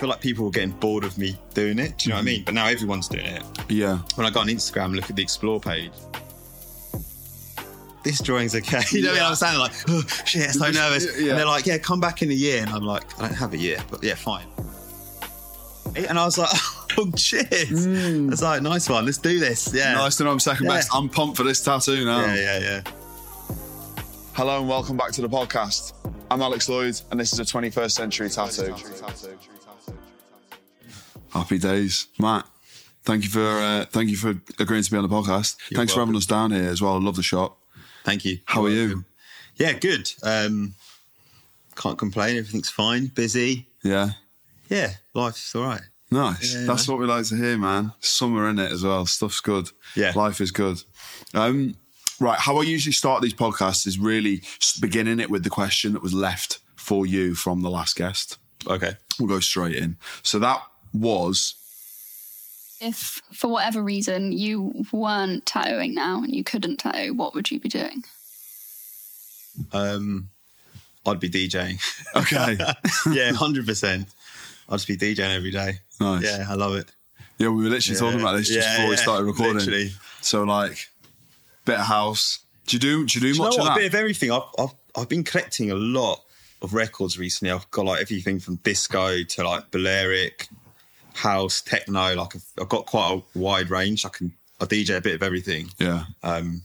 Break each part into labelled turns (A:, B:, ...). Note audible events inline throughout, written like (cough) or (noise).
A: feel like people were getting bored of me doing it. Do you know what I mm-hmm. mean? But now everyone's doing it.
B: Yeah.
A: When I go on Instagram look at the explore page, this drawing's okay. (laughs) You know what I'm saying? Like, (gasps) oh, shit, so (laughs) nervous.
B: Yeah.
A: And they're like, yeah, come back in a year. And I'm like, I don't have a year, but yeah, fine. And I was like, (laughs) oh, cheers. Mm. It's like, nice one. Let's do this. Yeah.
B: Nice to know I'm second
A: Yeah.
B: best. I'm pumped for this tattoo now.
A: Yeah, yeah, yeah.
B: Hello and welcome back to the podcast. I'm Alex Lloyd, and this is a 21st century tattoo. Happy days, Matt. Thank you for uh, thank you for agreeing to be on the podcast.
A: You're
B: Thanks for having us down here as well. I love the shop.
A: Thank you.
B: How are
A: You're
B: you?
A: welcome. Yeah, good. Um, can't complain. Everything's fine. Busy.
B: Yeah,
A: Yeah, life's all right.
B: nice.
A: Yeah,
B: That's
A: man.
B: what we like to hear, man. Summer in it as well. Stuff's good.
A: Yeah.
B: life is good. Um, right, how I usually start these podcasts is really beginning it with the question that was left for you from the last guest.
A: Okay.
B: We'll go straight in. So that was
C: If for whatever reason you weren't tattooing now and you couldn't tattoo, what would you be doing?
A: Um, I'd be DJing. (laughs)
B: okay. (laughs)
A: yeah, hundred percent. I'd just be DJing every day.
B: Nice.
A: Yeah, I love it.
B: Yeah, we were literally talking about this just
A: Yeah,
B: before we started recording.
A: literally.
B: So like, bit of house. Do you do? Do you do
A: Do you
B: much
A: know
B: of
A: what? A
B: that?
A: bit of everything. I've, I've I've been collecting a lot of records recently. I've got like everything from disco to like Balearic, house, techno. Like I've, I've got quite a wide range. I can I DJ a bit of everything.
B: yeah.
A: Um,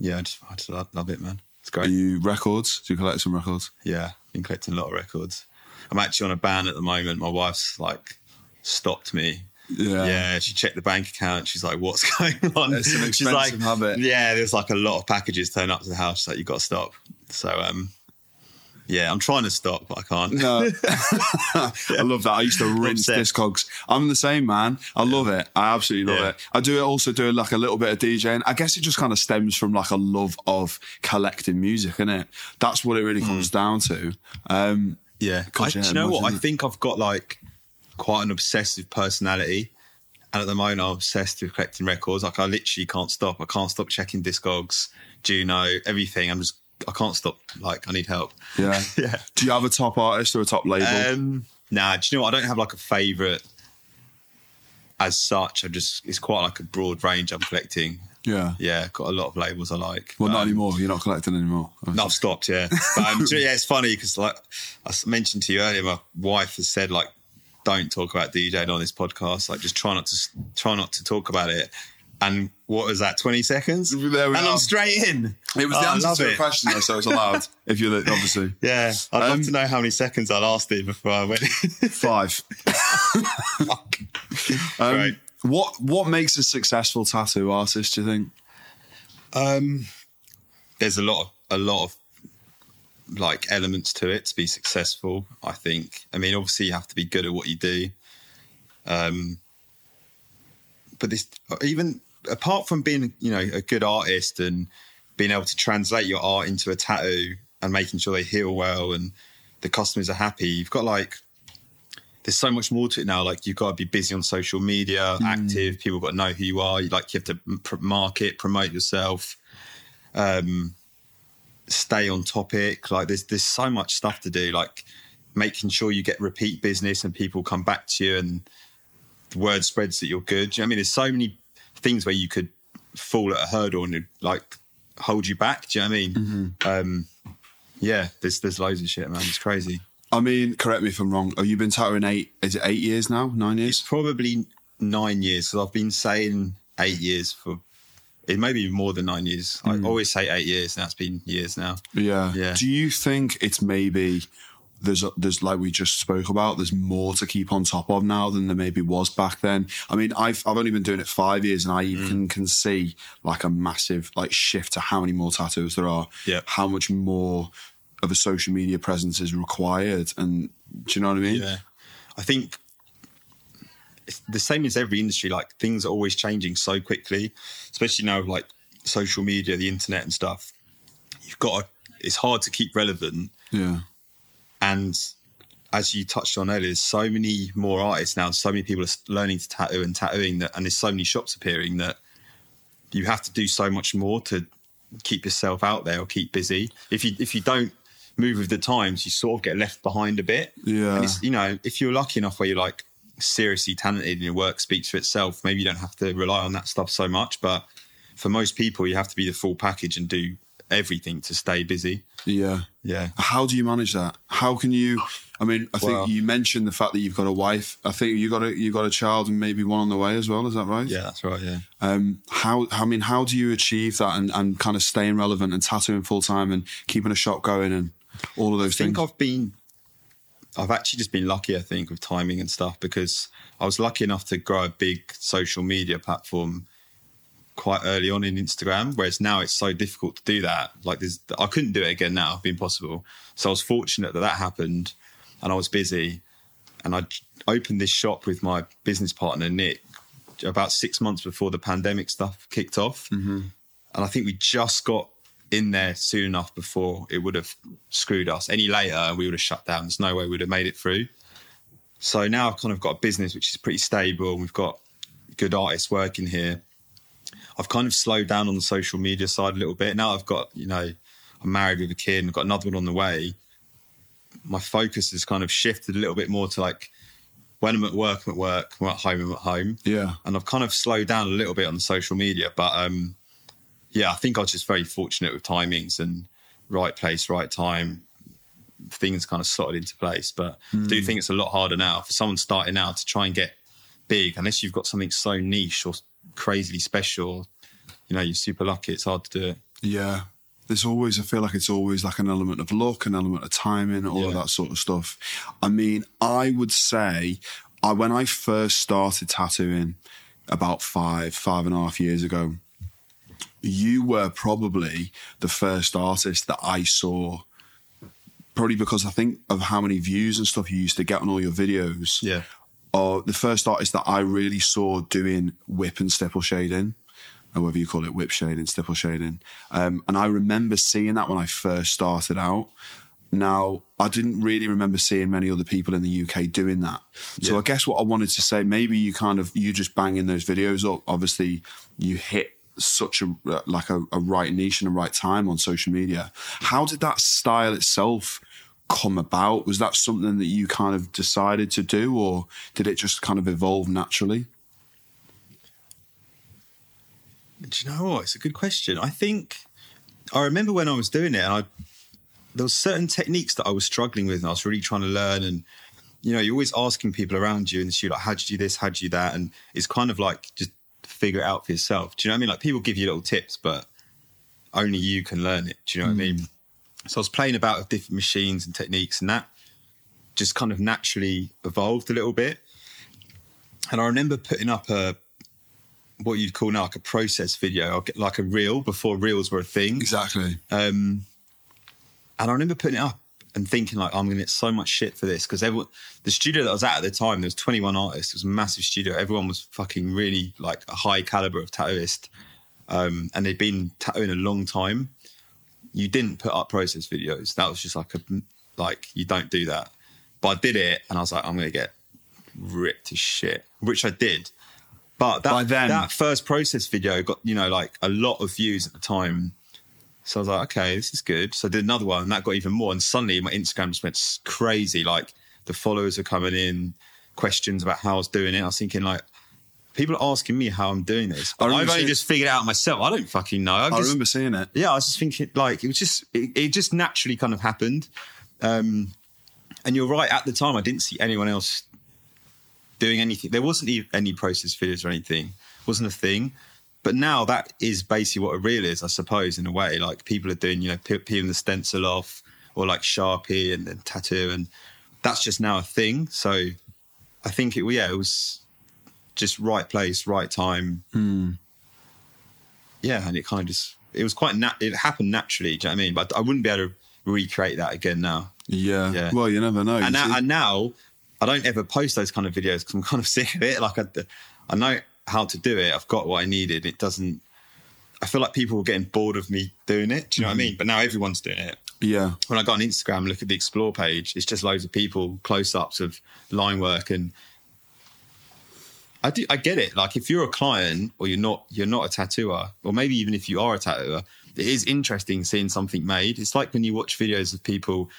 A: yeah, I just, I just love, it, man. It's
B: Are
A: great.
B: you records? Do you collect some records?
A: Yeah, been collecting a lot of records. I'm actually on a ban at the moment. My wife's like stopped me.
B: Yeah.
A: Yeah, she checked the bank account. She's like, "What's (laughs) going on?" She's like,
B: habit.
A: Yeah, there's like a lot of packages turn up to the house. She's like, "You got to stop." So, um, yeah, I'm trying to stop, but I can't.
B: No. (laughs) (laughs) I love that. I used to rinse. Discogs. I'm the same, man. I love it. I absolutely love
A: Yeah.
B: it. I do it also doing like a little bit of DJing. I guess it just kind of stems from like a love of collecting music, innit? That's what it really comes down to. Um,
A: Yeah,
B: God,
A: I,
B: yeah,
A: do you know what? I think I've got like quite an obsessive personality, and at the moment I'm obsessed with collecting records. Like I literally can't stop. I can't stop checking Discogs, Juno, everything. I'm just I can't stop. Like I need help.
B: yeah. (laughs)
A: Yeah.
B: Do you have a top artist or a top label?
A: Um, nah, do you know what? I don't have like a favourite as such. I just it's quite like a broad range I'm collecting.
B: yeah.
A: Yeah, got a lot of labels I like.
B: Well, not
A: Um,
B: anymore. You're not collecting anymore.
A: No, I've stopped. Yeah, (laughs) but um, yeah, it's funny because like I mentioned to you earlier, my wife has said like, don't talk about DJing on this podcast. Like, just try not to try not to talk about it. And what was that? Twenty seconds?
B: There we
A: and
B: are.
A: I'm straight in.
B: It was
A: Oh,
B: the
A: I
B: answer to a
A: it.
B: question, though, so it's allowed. (laughs) if you look, obviously.
A: Yeah, I'd
B: Um,
A: love to know how many seconds I lasted before I went.
B: Five. (laughs) Um,
A: Right.
B: What What makes a successful tattoo artist? Do you think?
A: Um, there's a lot of a lot of like elements to it to be successful. I think. I mean, obviously, you have to be good at what you do. Um, but this, even apart from being, you know, a good artist and being able to translate your art into a tattoo and making sure they heal well and the customers are happy, you've got like. There's so much more to it now. Like you've got to be busy on social media, active. People got to know who you are. You like you have to pr- market, promote yourself um, stay on topic. Like there's there's so much stuff to do. Like making sure you get repeat business and people come back to you and word spreads that you're good. Do you know what I mean? There's so many things where you could fall at a hurdle and like hold you back. Do you know what I mean? Um, yeah, there's there's loads of shit, man. It's crazy.
B: I mean, correct me if I'm wrong. Have you been tattooing eight? Is it eight years now? Nine
A: It's
B: years?
A: probably nine years. So I've been saying eight years for. It may be more than nine years. I always say eight years, and that's been years now.
B: Yeah.
A: Yeah.
B: Do you think it's maybe there's a, there's like we just spoke about there's more to keep on top of now than there maybe was back then. I mean, I've I've only been doing it five years, and I
A: Mm.
B: even can see like a massive like shift to how many more tattoos there are.
A: Yeah.
B: How much more of a social media presence is required, and do you know what I mean?
A: Yeah. I think it's the same as every industry. Like things are always changing so quickly, especially now, like social media, the internet, and stuff. You've got to, it's hard to keep relevant.
B: Yeah.
A: And as you touched on earlier, there's so many more artists now, so many people are learning to tattoo and tattooing that, and there's so many shops appearing that you have to do so much more to keep yourself out there or keep busy. If you if you don't move with the times, you sort of get left behind a bit.
B: Yeah.
A: And it's, you know, if you're lucky enough where you're like seriously talented and your work speaks for itself, maybe you don't have to rely on that stuff so much. But for most people, you have to be the full package and do everything to stay busy.
B: Yeah.
A: Yeah.
B: How do you manage that? How can you? I mean, I think
A: Well-
B: you mentioned the fact that you've got a wife. I think you got a you got a child and maybe one on the way as well. Is that right?
A: Yeah, that's right. Yeah.
B: Um, how? I mean, how do you achieve that and, and kind of staying relevant and tattooing full time and keeping a shop going and all of those things?
A: I think? I've been, I've actually just been lucky, I think, with timing and stuff because I was lucky enough to grow a big social media platform quite early on in Instagram, whereas now it's so difficult to do that. Like, there's, I couldn't do it again now, it'd be impossible. So I was fortunate that that happened and I was busy. And I opened this shop with my business partner, Nick, about six months before the pandemic stuff kicked off. Mm-hmm. And I think we just got in there soon enough before it would have screwed us. Any later, we would have shut down. There's no way we'd have made it through. So now I've kind of got a business which is pretty stable. We've got good artists working here. I've kind of slowed down on the social media side a little bit. Now I've got, you know, I'm married with a kid and I've got another one on the way. My focus has kind of shifted a little bit more to like when I'm at work, I'm at work, when I'm at home, I'm at home
B: yeah.
A: and I've kind of slowed down a little bit on the social media. But um, yeah, I think I was just very fortunate with timings and right place, right time. Things kind of slotted into place. But I do think it's a lot harder now for someone starting out to try and get big, unless you've got something so niche or crazily special. You know, you're super lucky. It's hard to do it.
B: Yeah. There's always, I feel like it's always like an element of luck, an element of timing, all of that sort of stuff. I mean, I would say I, when I first started tattooing about five, five and a half years ago, you were probably the first artist that I saw. Probably because I think of how many views and stuff you used to get on all your videos.
A: Yeah.
B: Or the first artist that I really saw doing whip and stipple shading, or whatever you call it, whip shading, stipple shading. Um, and I remember seeing that when I first started out. Now, I didn't really remember seeing many other people in the UK doing that. So
A: Yeah.
B: I guess what I wanted to say, maybe you kind of, you just banging those videos up. Obviously, you hit such a, like a, a right niche and a right time on social media. How did that style itself come about? Was that something that you kind of decided to do, or did it just kind of evolve naturally?
A: Do you know what? It's a good question. I think I remember when I was doing it, and I there was certain techniques that I was struggling with, and I was really trying to learn. And you know, you're always asking people around you in the like, "How'd you do this? How'd you do that?" And it's kind of like just figure it out for yourself. Do you know what I mean? Like people give you little tips, but only you can learn it. Do you know what I hmm. mean? So I was playing about with different machines and techniques, and that just kind of naturally evolved a little bit. And I remember putting up a what you'd call now like a process video, like a reel before reels were a thing.
B: Exactly.
A: Um, and I remember putting it up and thinking like, I'm going to get so much shit for this because everyone, the studio that I was at at the time, there was 21 artists. It was a massive studio. Everyone was fucking really like a high caliber of tattooist, um, and they'd been tattooing a long time. You didn't put up process videos. That was just like a like you don't do that. But I did it, and I was like, I'm going to get ripped to shit, which I did. But that
B: By then-
A: that first process video got you know like a lot of views at the time. So I was like, okay, this is good. So I did another one, and that got even more. And suddenly my Instagram just went crazy. Like the followers are coming in, questions about how I was doing it. I was thinking like, people are asking me how I'm doing this. I've only
B: seeing-
A: just figured it out myself. I don't fucking know.
B: I
A: just,
B: remember seeing it.
A: yeah, I was just thinking like it was just it, it just naturally kind of happened. Um, and you're right. At the time, I didn't see anyone else doing anything. There wasn't any process videos or anything. It wasn't a thing. But now that is basically what a reel is, I suppose, in a way. Like people are doing, you know, pe- peeling the stencil off or like Sharpie and then tattoo, and that's just now a thing. So I think it, yeah, it was just right place, right time. Hmm. Yeah, and it kind of just it was quite nat- it happened naturally. Do you know what I mean? But I wouldn't be able to recreate that again now.
B: Yeah.
A: Yeah.
B: Well, you never know.
A: And now, and now I don't ever post those kind of videos because I'm kind of (laughs) sick of it. Like I, I know how to do it. I've got what I needed. It doesn't. I feel like people were getting bored of me doing it. Do you know what I hmm. mean? But now everyone's doing it.
B: yeah.
A: When I go on Instagram, look at the explore page. It's just loads of people close ups of line work, and I do. I get it. Like if you're a client or you're not, you're not a tattooer, or maybe even if you are a tattooer, it is interesting seeing something made. It's like when you watch videos of people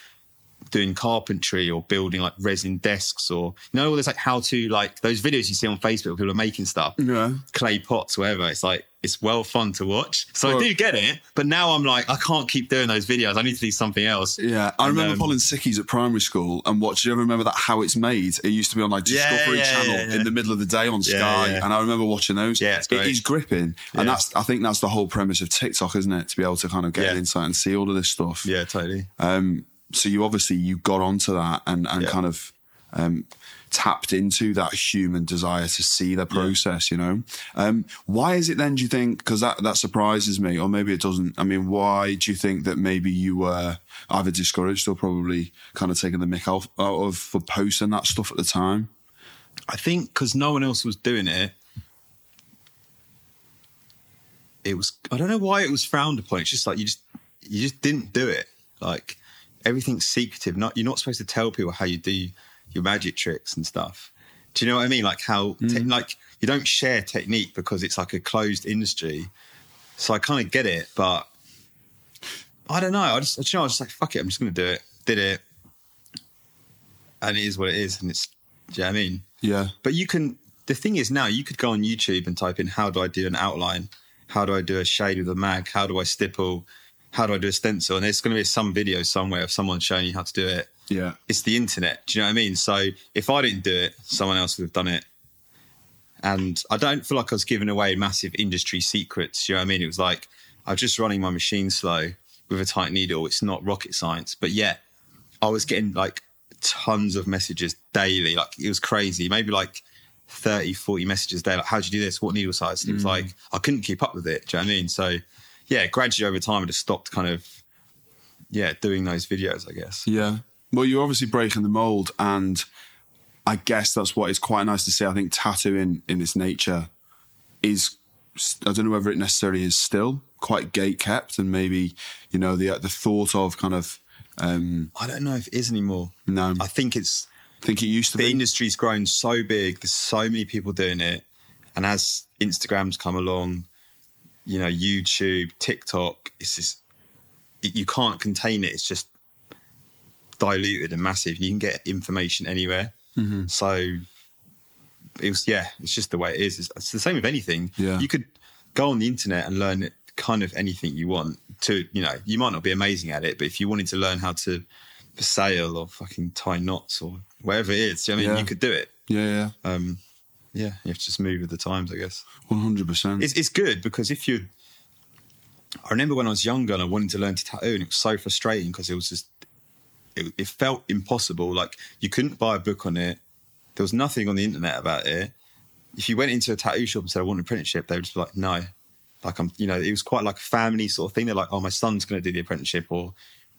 A: doing carpentry or building like resin desks or you know all those like how to like those videos you see on Facebook people are making stuff
B: Yeah.
A: clay pots whatever it's like it's well fun to watch so
B: Well-
A: I do get it but now I'm like I can't keep doing those videos I need to do something else
B: Yeah, I
A: And,
B: remember
A: um,
B: pulling sickies at primary school and watching. You ever remember that How It's Made? It used to be on like Discovery
A: yeah,
B: Channel
A: yeah, yeah.
B: in the middle of the day on Sky,
A: yeah.
B: and I remember watching those.
A: Yeah, it's great.
B: is gripping,
A: Yeah.
B: and that's I think that's the whole premise of TikTok, isn't it? To be able to kind of get
A: Yeah.
B: insight and see all of this stuff.
A: yeah totally
B: Um, so you obviously you got onto that and and
A: Yeah.
B: kind of um, tapped into that human desire to see the process. You know, um, why is it then? Do you think? Because that that surprises me, or maybe it doesn't. I mean, why do you think that maybe you were either discouraged or probably kind of taking the mick out, out of for posting that stuff at the time?
A: I think because no one else was doing it, it was. I don't know why it was frowned upon. It's just like you just you just didn't do it. Like everything's secretive. Not you're not supposed to tell people how you do your magic tricks and stuff. Do you know what I mean? Like how te- mm. like you don't share technique because it's like a closed industry. So I kind of get it, but I don't know. I just, you know, I was just like, fuck it, I'm just going to do it. Did it, and it is what it is, and it's. Do you know what I mean?
B: Yeah,
A: But you can. The thing is now you could go on YouTube and type in how do I do an outline, how do I do a shade with a mag, how do I stipple, how do I do a stencil, and there's going to be some video somewhere of someone showing you how to do it.
B: yeah,
A: It's the internet. Do you know what I mean? So if I didn't do it, someone else would have done it. And I don't feel like I was giving away massive industry secrets. You know what I mean? It was like I was just running my machine slow with a tight needle. It's not rocket science, but yet I was getting like tons of messages daily. Like it was crazy. Maybe like 30, 40 messages a day. Like, how'd you do this? What needle size? And it was mm. like, I couldn't keep up with it. Do you know what I mean? So yeah, gradually over time, I just stopped kind of, yeah, doing those videos, I guess.
B: Yeah. Well, you're obviously breaking the mold, and I guess that's what is quite nice to see. I think tattooing in its nature is, I don't know whether it necessarily is still quite gate kept, and maybe you know the the thought of kind of um,
A: I don't know if it is anymore.
B: no,
A: I think it's
B: I think it used to
A: the
B: be.
A: The industry's grown so big. There's so many people doing it, and as Instagram's come along, you know, YouTube, TikTok, it's just it, you can't contain it. It's just diluted and massive. You can get information anywhere.
B: Mm-hmm.
A: So it was, yeah, it's just the way it is. It's, it's the same with anything.
B: Yeah.
A: You could go on the internet and learn kind of anything you want to, you know, you might not be amazing at it, but if you wanted to learn how to sail or fucking tie knots or whatever it is, you know what I mean,
B: Yeah.
A: you could do it.
B: yeah, yeah,
A: Um, yeah, you have to just move with the times, I guess.
B: one hundred percent.
A: It's, it's good because if you, I remember when I was younger and I wanted to learn to tattoo, and it was so frustrating because it was just, it, it felt impossible. Like you couldn't buy a book on it. There was nothing on the internet about it. If you went into a tattoo shop and said I want an apprenticeship, they would just be like, no. Like I'm, you know, it was quite like a family sort of thing. They're like, oh, my son's going to do the apprenticeship, or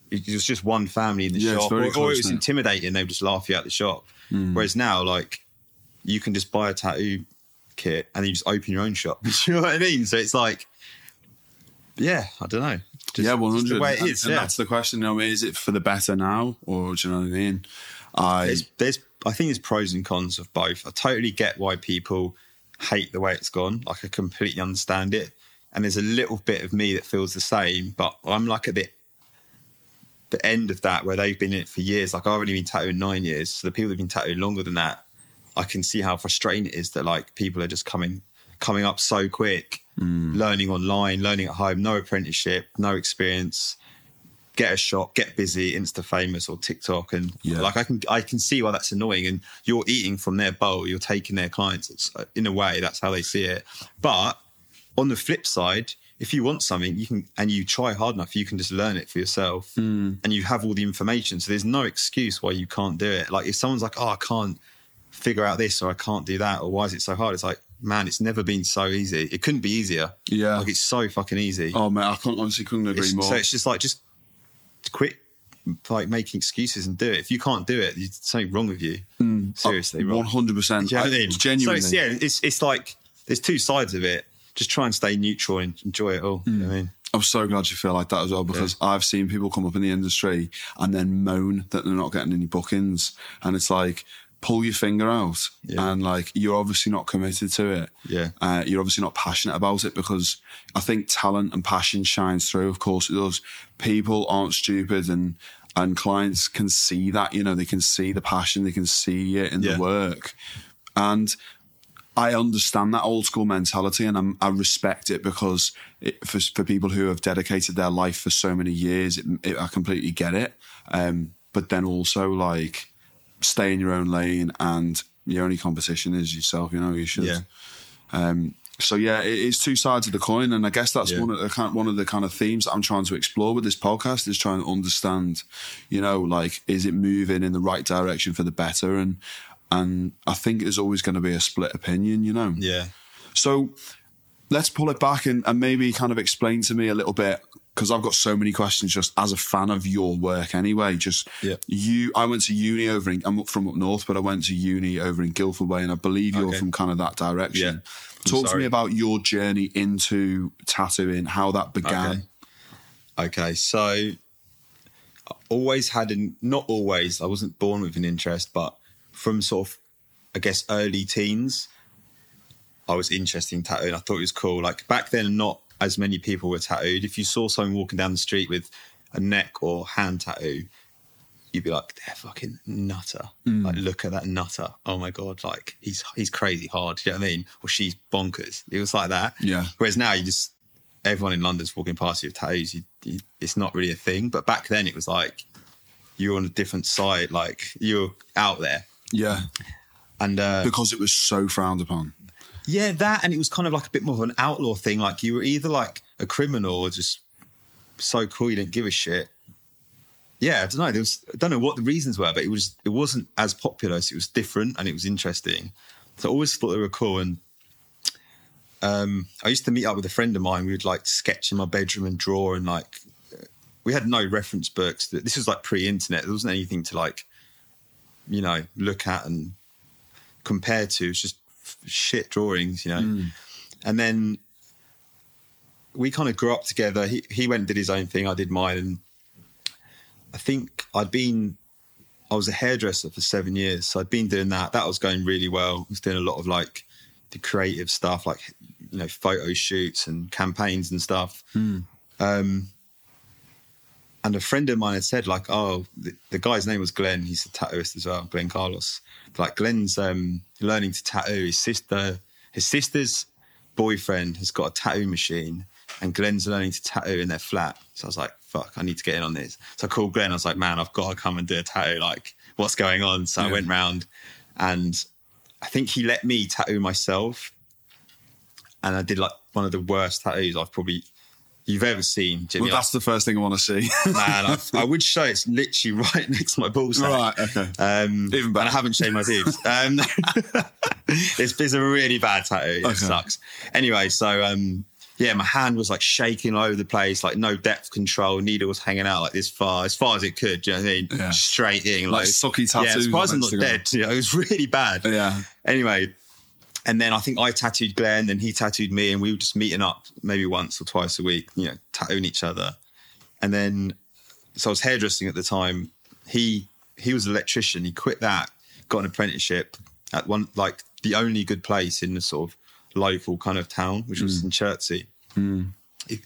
A: it was just one family in the
B: Yeah, it's
A: shop, or, or it was intimidating. They would just laugh you out the shop. Hmm. Whereas now, like, you can just buy a tattoo kit and you just open your own shop. (laughs) you know what I mean? So it's like, yeah, I don't know. Just-
B: yeah, one hundred.
A: The way it
B: and,
A: is.
B: and that's the question. Know, is it for the better now, or do you know what I mean? I
A: there's, there's, I think there's pros and cons of both. I totally get why people hate the way it's gone. Like I completely understand it. And there's a little bit of me that feels the same, but I'm like at the the end of that where they've been in it for years. Like I've only been tattooing nine years. So the people who've been tattooing longer than that, I can see how frustrating it is that like people are just coming coming up so quick, hmm. learning online, learning at home, no apprenticeship, no experience. Get a shop, get busy, insta famous or TikTok, and
B: Yeah.
A: like I can I can see why that's annoying. And you're eating from their bowl, you're taking their clients. It's, in a way, that's how they see it. But on the flip side, if you want something, you can and you try hard enough, you can just learn it for yourself, hmm. and you have all the information. So there's no excuse why you can't do it. Like if someone's like, "Oh, I can't figure out this," or "I can't do that," or "Why is it so hard?" It's like, man, it's never been so easy. It couldn't be easier.
B: Yeah.
A: like it's so fucking easy.
B: oh man, I can't, honestly couldn't agree
A: It's-
B: more.
A: So it's just like just quit like making excuses and do it. If you can't do it, there's something wrong with you. Hmm. Seriously. Oh,
B: one hundred percent.
A: Do you know what
B: Genuinely.
A: So it's, yeah, it's it's like there's two sides of it. Just try and stay neutral and enjoy it all. You know I hmm. mean?
B: I'm so glad you feel like that as well because I've seen people come up in the industry and then moan that they're not getting any bookings. And it's like, pull your finger out
A: Yeah.
B: and like you're obviously not committed to it.
A: Yeah.
B: Uh, you're obviously not passionate about it because I think talent and passion shines through. Of course it does. People aren't stupid and and clients can see that, you know, they can see the passion, they can see it in
A: Yeah.
B: the work. And I understand that old school mentality and I'm, I respect it because it, for, for people who have dedicated their life for so many years, it, it, I completely get it. Um, but then also like stay in your own lane and your only competition is yourself. You know, you should.
A: Yeah.
B: Um, so yeah, it is two sides of the coin, and I guess that's
A: Yeah.
B: one of the kind one of the kind of themes I'm trying to explore with this podcast is trying to understand, you know, like is it moving in the right direction for the better, and and I think there's always going to be a split opinion, you know.
A: Yeah.
B: So let's pull it back and, and maybe kind of explain to me a little bit because I've got so many questions just as a fan of your work anyway. Just
A: Yeah.
B: you, I went to uni over in, I'm from up north, but I went to uni over in Guildford Way and I believe you're
A: Okay.
B: from kind of that direction.
A: Yeah.
B: Talk to me about your journey into tattooing, how that began.
A: Okay. Okay, so I always had an not always. I wasn't born with an interest, but from sort of, I guess, early teens, I was interested in tattooing. I thought it was cool. Like back then, not as many people were tattooed. If you saw someone walking down the street with a neck or hand tattoo, you'd be like, "They're fucking nutter." Like, look at that nutter. Oh my god, like he's he's crazy hard. Do you know what I mean? Or she's bonkers. It was like that.
B: Yeah.
A: Whereas now you just everyone in London's walking past you with tattoos. You, you, it's not really a thing. But back then it was like you're on a different side. Like you're out there.
B: Yeah.
A: And uh,
B: Because it was so frowned upon.
A: Yeah, that and it was kind of like a bit more of an outlaw thing. Like you were either like a criminal or just so cool you didn't give a shit. Yeah, I don't know. There was I don't know what the reasons were, but it was it wasn't as popular. So it was different and it was interesting. So I always thought they were cool. And um, I used to meet up with a friend of mine. We would like sketch in my bedroom and draw and like we had no reference books. This was like pre-internet. There wasn't anything to like you know look at and compare to. It's just shit drawings, you know. And then we kind of grew up together. He he went and did his own thing. I did mine, and I think I'd been. I was a hairdresser for seven years, so I'd been doing that. That was going really well. I was doing a lot of like the creative stuff, like you know, photo shoots and campaigns and stuff. Um, and a friend of mine had said, like, oh, the, the guy's name was Glenn. He's a tattooist as well, Glenn Carlos. Like, Glenn's um, learning to tattoo. His sister, his sister's boyfriend has got a tattoo machine, and Glenn's learning to tattoo in their flat. So I was like, fuck, I need to get in on this. So I called Glenn. I was like, man, I've got to come and do a tattoo. Like, what's going on? So I went round, and I think he let me tattoo myself. And I did like one of the worst tattoos I've probably you've ever seen. Jimmy.
B: Well, that's the first thing I want to see.
A: Man, I, (laughs) I would show it's literally (laughs) right next to my balls.
B: right. Okay.
A: Um,
B: Even better.
A: And I haven't shaved my boobs. (laughs) Um, it's, it's a really bad tattoo. It
B: Okay.
A: sucks. Anyway, so um, yeah, my hand was like shaking all over the place, like no depth control. Needle was hanging out like this far, as far as it could. Do you know what I mean?
B: Yeah.
A: Straight in,
B: Like socky tattoos
A: Yeah,
B: on
A: not dead. You know, it was really bad.
B: Yeah.
A: Anyway, and then I think I tattooed Glenn, and he tattooed me, and we were just meeting up maybe once or twice a week, you know, tattooing each other. And then, so I was hairdressing at the time. He he was an electrician. He quit that, got an apprenticeship at one like the only good place in the sort of local kind of town, which was hmm. in Chertsey, hmm.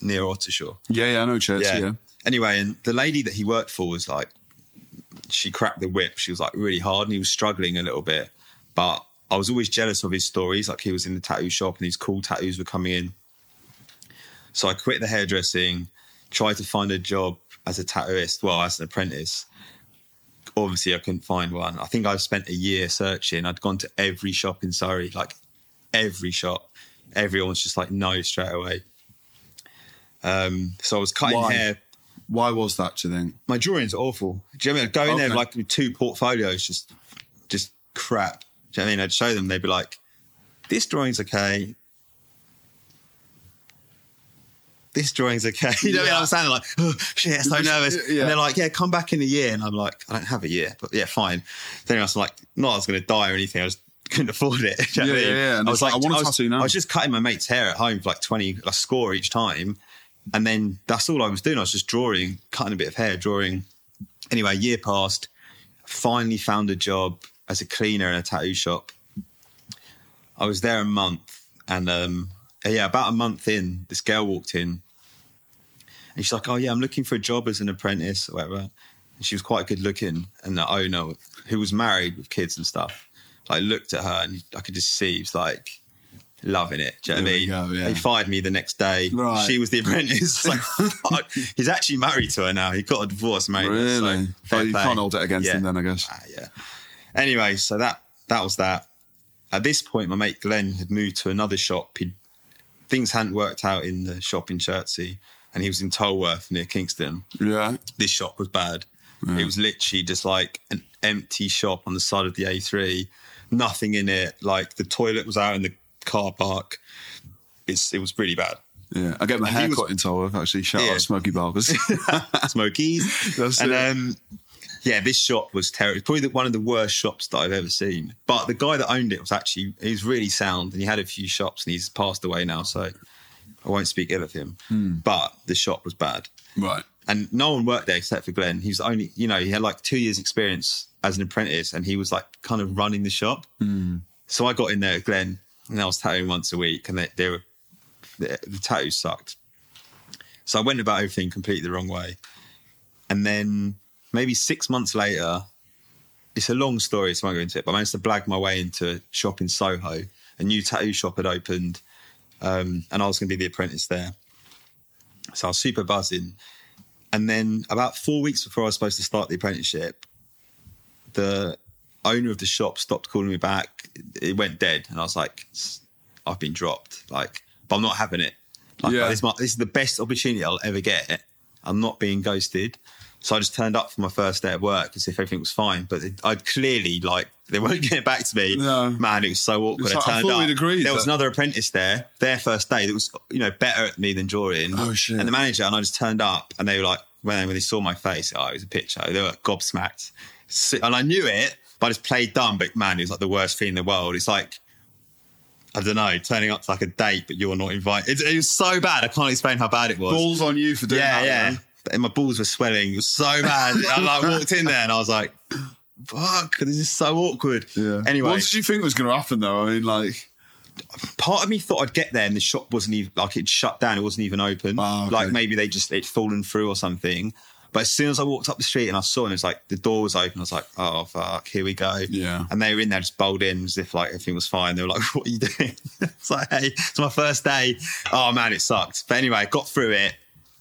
A: near Ottershaw.
B: Yeah. Yeah. I know church. Yeah.
A: Anyway, and the lady that he worked for was like, she cracked the whip. She was like really hard, and he was struggling a little bit. But I was always jealous of his stories. Like he was in the tattoo shop, and these cool tattoos were coming in. So I quit the hairdressing, tried to find a job as a tattooist, well, as an apprentice. Obviously, I couldn't find one. I think I spent a year searching. I'd gone to every shop in Surrey, like every shop. Everyone was just like, no, straight away. Um, so I was cutting
B: Why?
A: hair
B: Why was that? Do you think?
A: my drawings awful. Do you know what I mean? I'd go in there
B: Okay.
A: like with two portfolios, just just crap. You know what I mean? I'd show them, they'd be like, This drawing's okay. This drawing's okay. (laughs) You know what I? I'm saying like, oh shit, so nervous.
B: Yeah.
A: And they're like, Yeah, come back in a year. And I'm like, I don't have a year, but yeah, fine. Then I was like, not I was gonna die or anything. I just couldn't afford it. (laughs) You know I
B: Yeah,
A: mean?
B: yeah, yeah. And
A: I was
B: like,
A: like,
B: I want a
A: I was,
B: tattoo now.
A: I was just cutting my mate's hair at home for like 20 a score each time. And then that's all I was doing. I was just drawing, cutting a bit of hair, drawing. Anyway, year passed. Finally found a job as a cleaner in a tattoo shop. I was there a month, and um, yeah, about a month in, this girl walked in, and she's like, "Oh yeah, I'm looking for a job as an apprentice or whatever." And she was quite good looking, and the owner, who was married with kids and stuff, like looked at her, and I could just see he was like loving it. Do you know what I mean?
B: go, yeah.
A: They fired me the next day.
B: Right.
A: She was the apprentice. (laughs) Like. He's actually married to her now. He got a divorce, mate.
B: Really?
A: So,
B: Oh, you can't hold it against
A: Yeah.
B: him then, I guess.
A: Ah, yeah. Anyway, so that that was that. At this point, my mate Glenn had moved to another shop. He'd, things hadn't worked out in the shop in Chertsey, and he was in Tolworth near Kingston.
B: Yeah.
A: This shop was bad. It was literally just like an empty shop on the side of the A3, nothing in it. Like the toilet was out in the car park. It's it was really bad.
B: Yeah. I get my
A: And
B: hair
A: was-
B: cut in Tolworth, actually. Shout
A: Yeah.
B: out Smoky Barbers. (laughs)
A: Smokies. (laughs)
B: That's
A: and
B: it.
A: um, yeah, this shop was terrible. Probably the, one of the worst shops that I've ever seen. But the guy that owned it was actually he was really sound, and he had a few shops, and he's passed away now, so I won't speak ill of him.
B: Hmm.
A: But the shop was bad,
B: right.
A: and no one worked there except for Glenn. He was only, you know, he had like two years experience as an apprentice, and he was like kind of running the shop. So I got in there, with Glenn, and I was tattooing once a week, and they, they were the, the tattoos sucked. So I went about everything completely the wrong way. And then maybe six months later, it's a long story, so I won't go into it, but I managed to blag my way into a shop in Soho. A new tattoo shop had opened, um, and I was going to be the apprentice there. So I was super buzzing. And then about four weeks before I was supposed to start the apprenticeship, the owner of the shop stopped calling me back. It went dead, and I was like, "I've been dropped." Like, but I'm not having it. Like,
B: Yeah.
A: this, is my- this is the best opportunity I'll ever get. I'm not being ghosted. So I just turned up for my first day at work as if everything was fine. But I'd clearly like they weren't (laughs) getting back to me.
B: No.
A: Man, it was so awkward.
B: It's like,
A: I
B: I
A: turned
B: thought
A: up.
B: agreed
A: there was another apprentice there, their first day that was you know better at me than drawing.
B: Oh, shit.
A: And the manager and I just turned up and they were like when when they saw my face, oh, it was a picture. They were gobsmacked, and I knew it, but I just played dumb. But man, it was like the worst thing in the world. It's like I don't know, turning up to like a date, but you're not invited. It, it was so bad. I can't explain how bad it was.
B: Balls on you for doing
A: yeah,
B: that.
A: yeah.
B: man.
A: And my balls were swelling. So bad. I like walked in there and I was like, "Fuck, this is so awkward."
B: Yeah.
A: Anyway,
B: What did you think was going to happen, though? I mean, like,
A: part of me thought I'd get there and the shop wasn't even like it shut down. It wasn't even open.
B: Ah, okay.
A: Like maybe they just it'd fallen through or something. But as soon as I walked up the street and I saw it, it was like the door was open. I was like, oh fuck, here we go.
B: Yeah.
A: And they were in there just bowled in as if like everything was fine. They were like, (laughs) what are you doing? (laughs) it's like, hey, it's my first day. Oh man, it sucked. But anyway, got through it.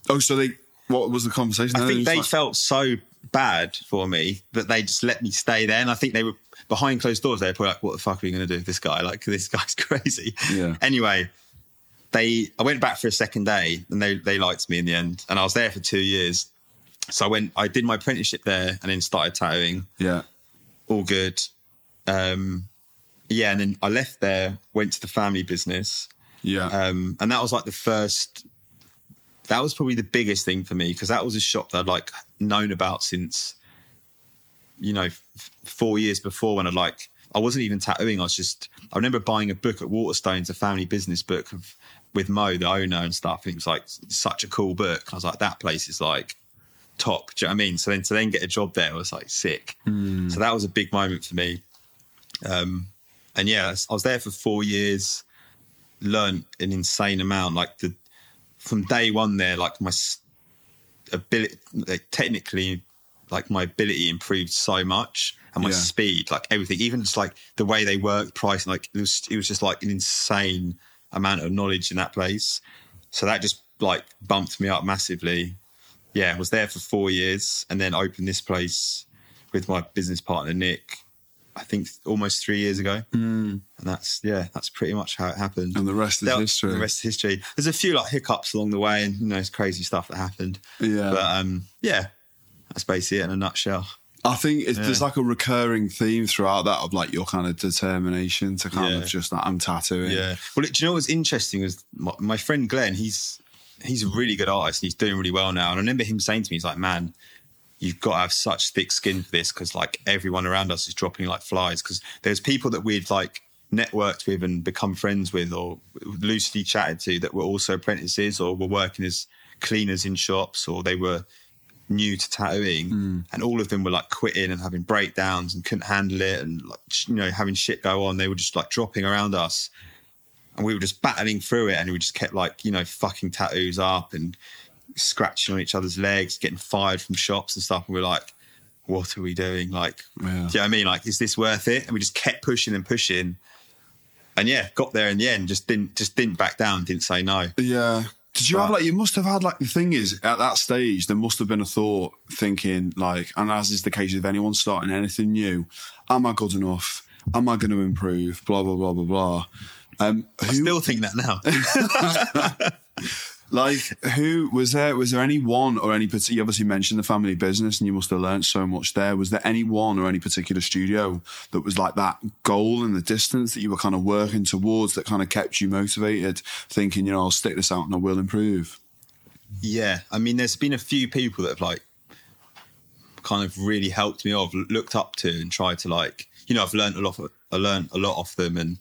B: oh, so they, what was the conversation?
A: I think they
B: like-
A: felt so bad for me that they just let me stay there. And I think they were behind closed doors. They were probably like, "What the fuck are we going to do with this guy? Like, this guy's (laughs) crazy."
B: Yeah.
A: Anyway, they I went back for a second day, and they they liked me in the end. And I was there for two years. So I went. I did my apprenticeship there, and then started tattooing.
B: Yeah.
A: All good. Um, yeah, and then I left there, went to the family business.
B: Yeah.
A: Um, and that was like the first. That was probably the biggest thing for me because that was a shop that I'd like known about since, you know, f- four years before when I like I wasn't even tattooing. I was just I remember buying a book at Waterstones, a family business book of with Mo, the owner and stuff. It was like such a cool book. I was like, that place is like top. Do you know what I mean? So then to then get a job there was like sick. So that was a big moment for me. Um, and yeah, I was there for four years learned an insane amount. Like the from day one there, like my ability, like technically, like my ability improved so much, and my
B: Yeah.
A: speed, like everything, even just like the way they work, pricing, like it was, it was just like an insane amount of knowledge in that place. So that just like bumped me up massively. Yeah, I was there for four years, and then opened this place with my business partner Nick. I think almost three years ago, mm. and that's yeah, that's pretty much how it happened.
B: And the rest is
A: That-
B: history.
A: The rest is history. There's a few like hiccups along the way, and you know, it's crazy stuff that happened.
B: Yeah.
A: but um, yeah, that's basically it in a nutshell.
B: I think it's, there's like a recurring theme throughout that of like your kind of determination to kind
A: Yeah.
B: of just like I'm tattooing.
A: Yeah. Well, do you know what's interesting is my, my friend Glenn. He's he's a really good artist. and He's doing really well now. And I remember him saying to me, he's like, "Man, you've got to have such thick skin for this because like everyone around us is dropping like flies. Because there's people that we'd like networked with and become friends with, or loosely chatted to that were also apprentices or were working as cleaners in shops, or they were new to tattooing, mm. and all of them were like quitting and having breakdowns and couldn't handle it, and like you know having shit go on. They were just like dropping around us, and we were just battling through it, and we just kept like you know fucking tattoos up and scratching on each other's legs, getting fired from shops and stuff. And we are like, what are we doing? Like,
B: Yeah.
A: do you know what I mean? Like, is this worth it? And we just kept pushing and pushing. And yeah, got there in the end, just didn't just didn't back down, didn't say no.
B: Yeah. Did you have like you must have had like the thing is at that stage there must have been a thought thinking like and as is the case with anyone starting anything new, am I good enough? Am I going to improve? Blah blah blah blah blah. Um,
A: I
B: who
A: still think that now. (laughs) (laughs)
B: like who was there? Was there any one or any particular? You obviously mentioned the family business, and you must have learned so much there. Was there any one or any particular studio that was like that goal in the distance that you were kind of working towards that kind of kept you motivated, thinking you know I'll stick this out and I will improve.
A: yeah, I mean, there's been a few people that have like kind of really helped me. I've looked up to and tried to like, you know, I've learned a lot. Of, I learned a lot off them and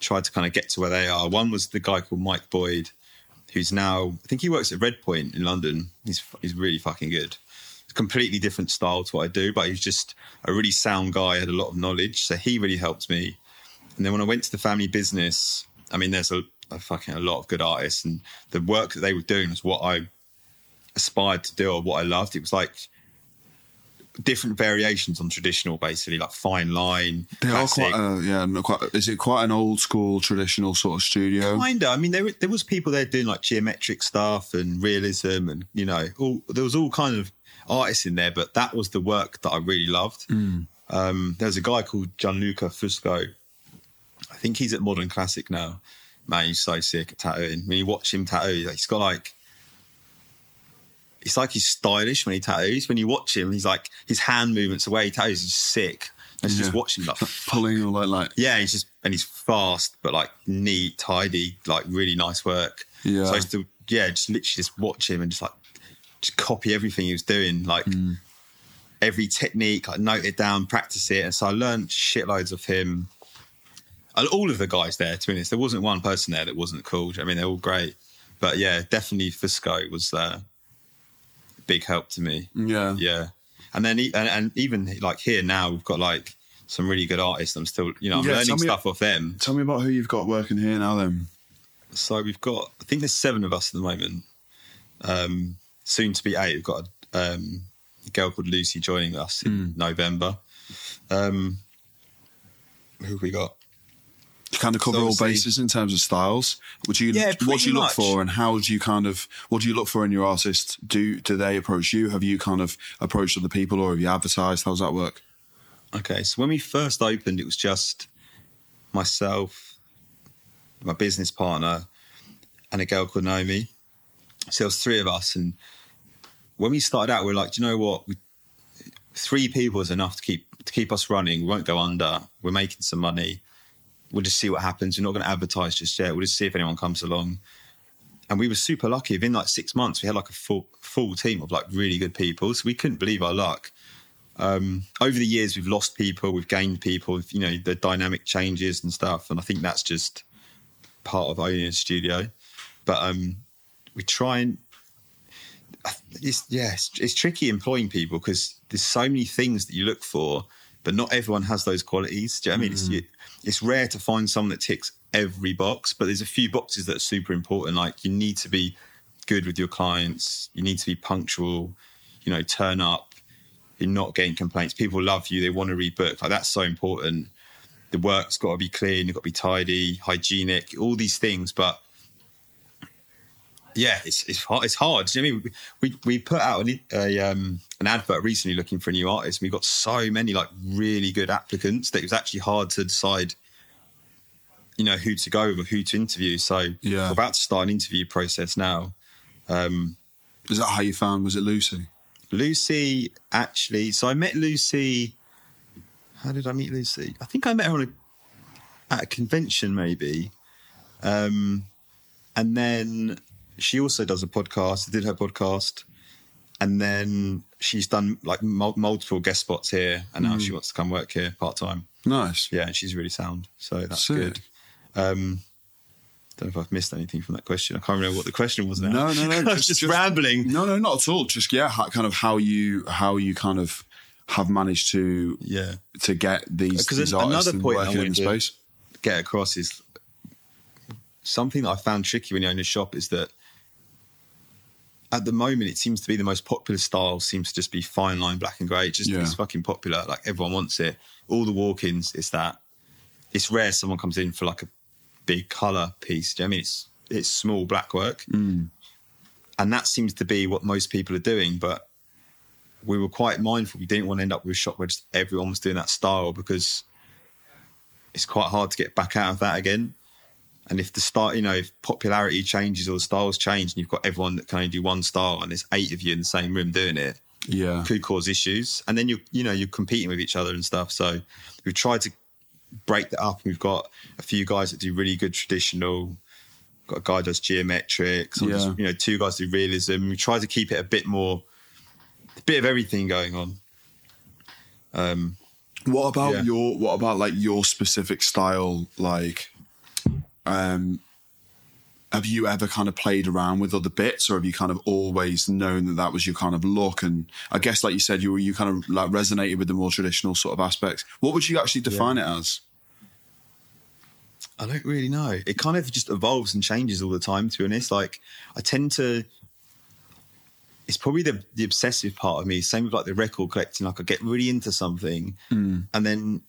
A: tried to kind of get to where they are. One was the guy called Mike Boyd, who's now I think he works at Redpoint in London. He's he's really fucking good. Completely different style to what I do, but he's just a really sound guy. Had a lot of knowledge, so he really helped me. And then when I went to the family business, I mean, there's a, a fucking a lot of good artists, and the work that they were doing was what I aspired to do or what I loved. It was like different variations on traditional, basically, like fine line,
B: They are quite, a, yeah, quite. Is it quite an old school traditional sort of studio?
A: Kinda. I mean, there there was people there doing like geometric stuff and realism, and you know, all there was all kind of artists in there. But that was the work that I really loved. Um, there was a guy called Gianluca Fusco. I think he's at Modern Classic now. Man, he's so sick at tattooing. When you watch him tattoo, he's got like. It's like he's stylish when he tattoos. When you watch him, he's like his hand movements, the way he tattoos is sick. And
B: Yeah.
A: just watching like
B: Pulling or like like
A: yeah, he's just and he's fast, but like neat, tidy, like really nice work.
B: Yeah.
A: So I used to yeah, just literally just watch him and just like just copy everything he was doing, like every technique, like note it down, practice it. And so I learned shitloads of him. And all of the guys there, to be honest, there wasn't one person there that wasn't cool. I mean, they're all great. But yeah, definitely Fusco was uh, big help to me.
B: yeah.
A: Yeah, and then and, and even like here now we've got like some really good artists. I'm still you know I'm
B: Yeah,
A: learning
B: me-
A: stuff off them.
B: Tell me about who you've got working here now. Then
A: So we've got I think there's seven of us at the moment. Um, soon to be eight. We've got a, um, a girl called Lucy joining us in
B: Hmm.
A: November. Um, who have we got?
B: To kind of cover
A: So
B: all bases in terms of styles. Would you?
A: Yeah,
B: what do you look
A: much.
B: for, and how do you kind of? What do you look for in your artist? Do do they approach you? Have you kind of approached other people, or have you advertised? How does that work?
A: Okay, so when we first opened, it was just myself, my business partner, and a girl called Naomi. So there was three of us, and when we started out, we were like, do you know what? We, three people is enough to keep to keep us running. We won't go under. We're making some money. We'll just see what happens. We're not going to advertise just yet. We'll just see if anyone comes along. And we were super lucky. Within like six months, we had like a full full team of like really good people. So we couldn't believe our luck Um, over the years we've lost people we've gained people you know the dynamic changes and stuff and i think that's just part of owning a studio but um we try and it's yeah it's, it's tricky employing people because there's so many things that you look for but not everyone has those qualities do you know what i mean it's, hmm. you, it's rare to find someone that ticks every box but there's a few boxes that are super important like you need to be good with your clients you need to be punctual you know turn up you're not getting complaints. People love you. They want to read books. Like that's so important. The work's got to be clean. You've got to be tidy, hygienic, all these things. But yeah, it's it's hard. It's hard. Do you know what I mean? We we put out an, a um, an advert recently looking for a new artist. We got so many like really good applicants that it was actually hard to decide. You know who to go with or who to interview. So
B: Yeah.
A: we're about to start an interview process now. Um,
B: Is that how you found? Was it Lucy?
A: Lucy actually. So I met Lucy. How did I meet Lucy? I think I met her on a, at a convention, maybe. Um, and then she also does a podcast. Did her podcast, and then she's done like mul- multiple guest spots here, and now she wants to come work here part time.
B: Nice.
A: Yeah, and she's really sound, so that's
B: Sick.
A: good. Um, don't know if I've missed anything from that question. I can't remember what the question was now.
B: No, no, no. (laughs)
A: I was just, rambling.
B: No, no, not at all. Just yeah, how, kind of how you how you kind of have managed to
A: Yeah.
B: to get these,
A: Because another point I wanted to- get across is something that I found tricky when you own a shop is that at the moment it seems to be the most popular style seems to just be fine line black and grey. It just
B: Yeah.
A: it's fucking popular. Like everyone wants it. All the walk-ins is that. It's rare someone comes in for like a big colour piece. Do you know what I mean it's it's small black work.
B: Mm.
A: And that seems to be what most people are doing, but we were quite mindful. We didn't want to end up with a shop where just everyone was doing that style because it's quite hard to get back out of that again. And if the start, you know, if popularity changes or the styles change, and you've got everyone that can only do one style, and there's eight of you in the same room doing it,
B: Yeah,
A: could cause issues. And then you, you know, you're competing with each other and stuff. So we've tried to break that up. We've got a few guys that do really good traditional. Got a guy does geometric.
B: Yeah.
A: just, you know, two guys do realism. We try to keep it a bit more, a bit of everything going on. Um,
B: What about
A: Yeah.
B: your what about like your specific style? Like, um, have you ever kind of played around with other bits, or have you kind of always known that that was your kind of look? And I guess, like you said, you were you kind of like resonated with the more traditional sort of aspects. What would you actually define it as?
A: I don't really know. It kind of just evolves and changes all the time, to be honest. Like, I tend to. It's probably the, the obsessive part of me. Same with like the record collecting. Like, I get really into something and then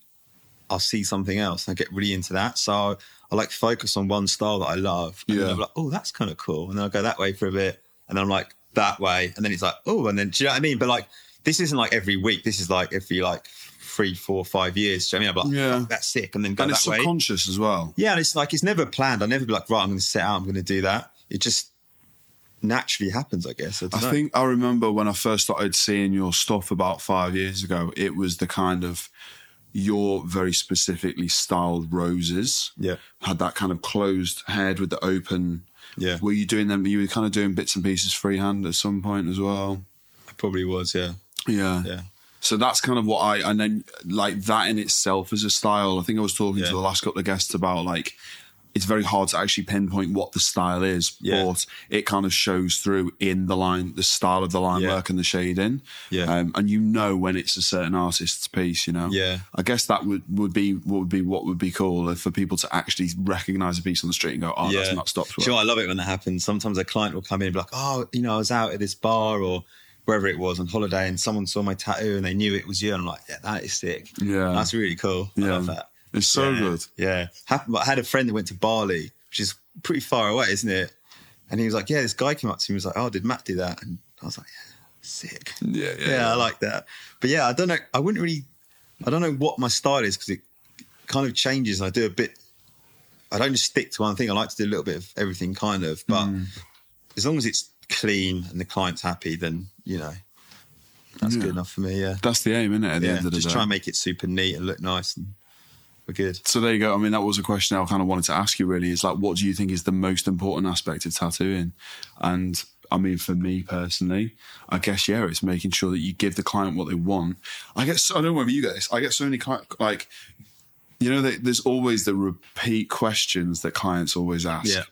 A: I'll see something else and I get really into that. So I, like focus on one style that I love. And then
B: Yeah.
A: I'm like, oh, that's kind of cool. And then I go that way for a bit. And then I'm like, that way. And then it's like, oh, and then, do you know what I mean? But like, this isn't like every week. This is like every like three, four, five years. Do you know what I mean? I'm like,
B: Yeah.
A: "Fuck, that's sick. And then go
B: And
A: that
B: it's
A: way.
B: subconscious as well.
A: Yeah, and it's like it's never planned. I never be like, right, I'm going to set out, I'm going to do that. It just naturally happens, I guess. I,
B: I think I remember when I first started seeing your stuff about five years ago. It was the kind of your very specifically styled roses.
A: Yeah.
B: had that kind of closed head with the open.
A: Yeah.
B: were you doing them? You were kind of doing bits and pieces freehand at some point as well.
A: I probably was. Yeah,
B: Yeah,
A: yeah,
B: So that's kind of what I and then like that in itself as a style. I think I was talking
A: Yeah.
B: to the last couple of guests about like it's very hard to actually pinpoint what the style is,
A: Yeah.
B: but it kind of shows through in the line, the style of the line
A: Yeah.
B: work and the shading.
A: Yeah.
B: um, and you know when it's a certain artist's piece. You know,
A: Yeah.
B: I guess that would would be what would be what would be cool for people to actually recognize a piece on the street and go, oh,
A: yeah.
B: that's Matt
A: Stopps. You know? I love it when that happens. Sometimes a client will come in and be like, oh, you know, I was out at this bar or wherever it was on holiday, and someone saw my tattoo and they knew it was you. And I'm like, yeah, that is sick.
B: Yeah.
A: that's really cool. I
B: Yeah.
A: love that.
B: It's so
A: yeah.
B: good.
A: Yeah. I had a friend that went to Bali, which is pretty far away, isn't it? And he was like, yeah, this guy came up to me and was like, oh, did Matt do that? And I was like, yeah, sick.
B: Yeah, yeah,
A: yeah, I like that. But yeah, I don't know. I wouldn't really. I don't know what my style is because it kind of changes. And I do a bit. I don't just stick to one thing. I like to do a little bit of everything, kind of. But
B: Mm.
A: as long as it's clean and the client's happy, then you know that's
B: Yeah.
A: good enough for me. Yeah,
B: That's the aim, isn't it? At the
A: yeah.
B: end of the
A: Just
B: day.
A: Just try and make it super neat and look nice, and we're good.
B: So there you go. I mean, that was a question I kind of wanted to ask you. Really, is like, what do you think is the most important aspect of tattooing? And I mean, for me personally, I guess yeah, it's making sure that you give the client what they want. I guess I don't know whether you get this. I get so many like, you know, they, there's always the repeat questions that clients always ask.
A: Yeah.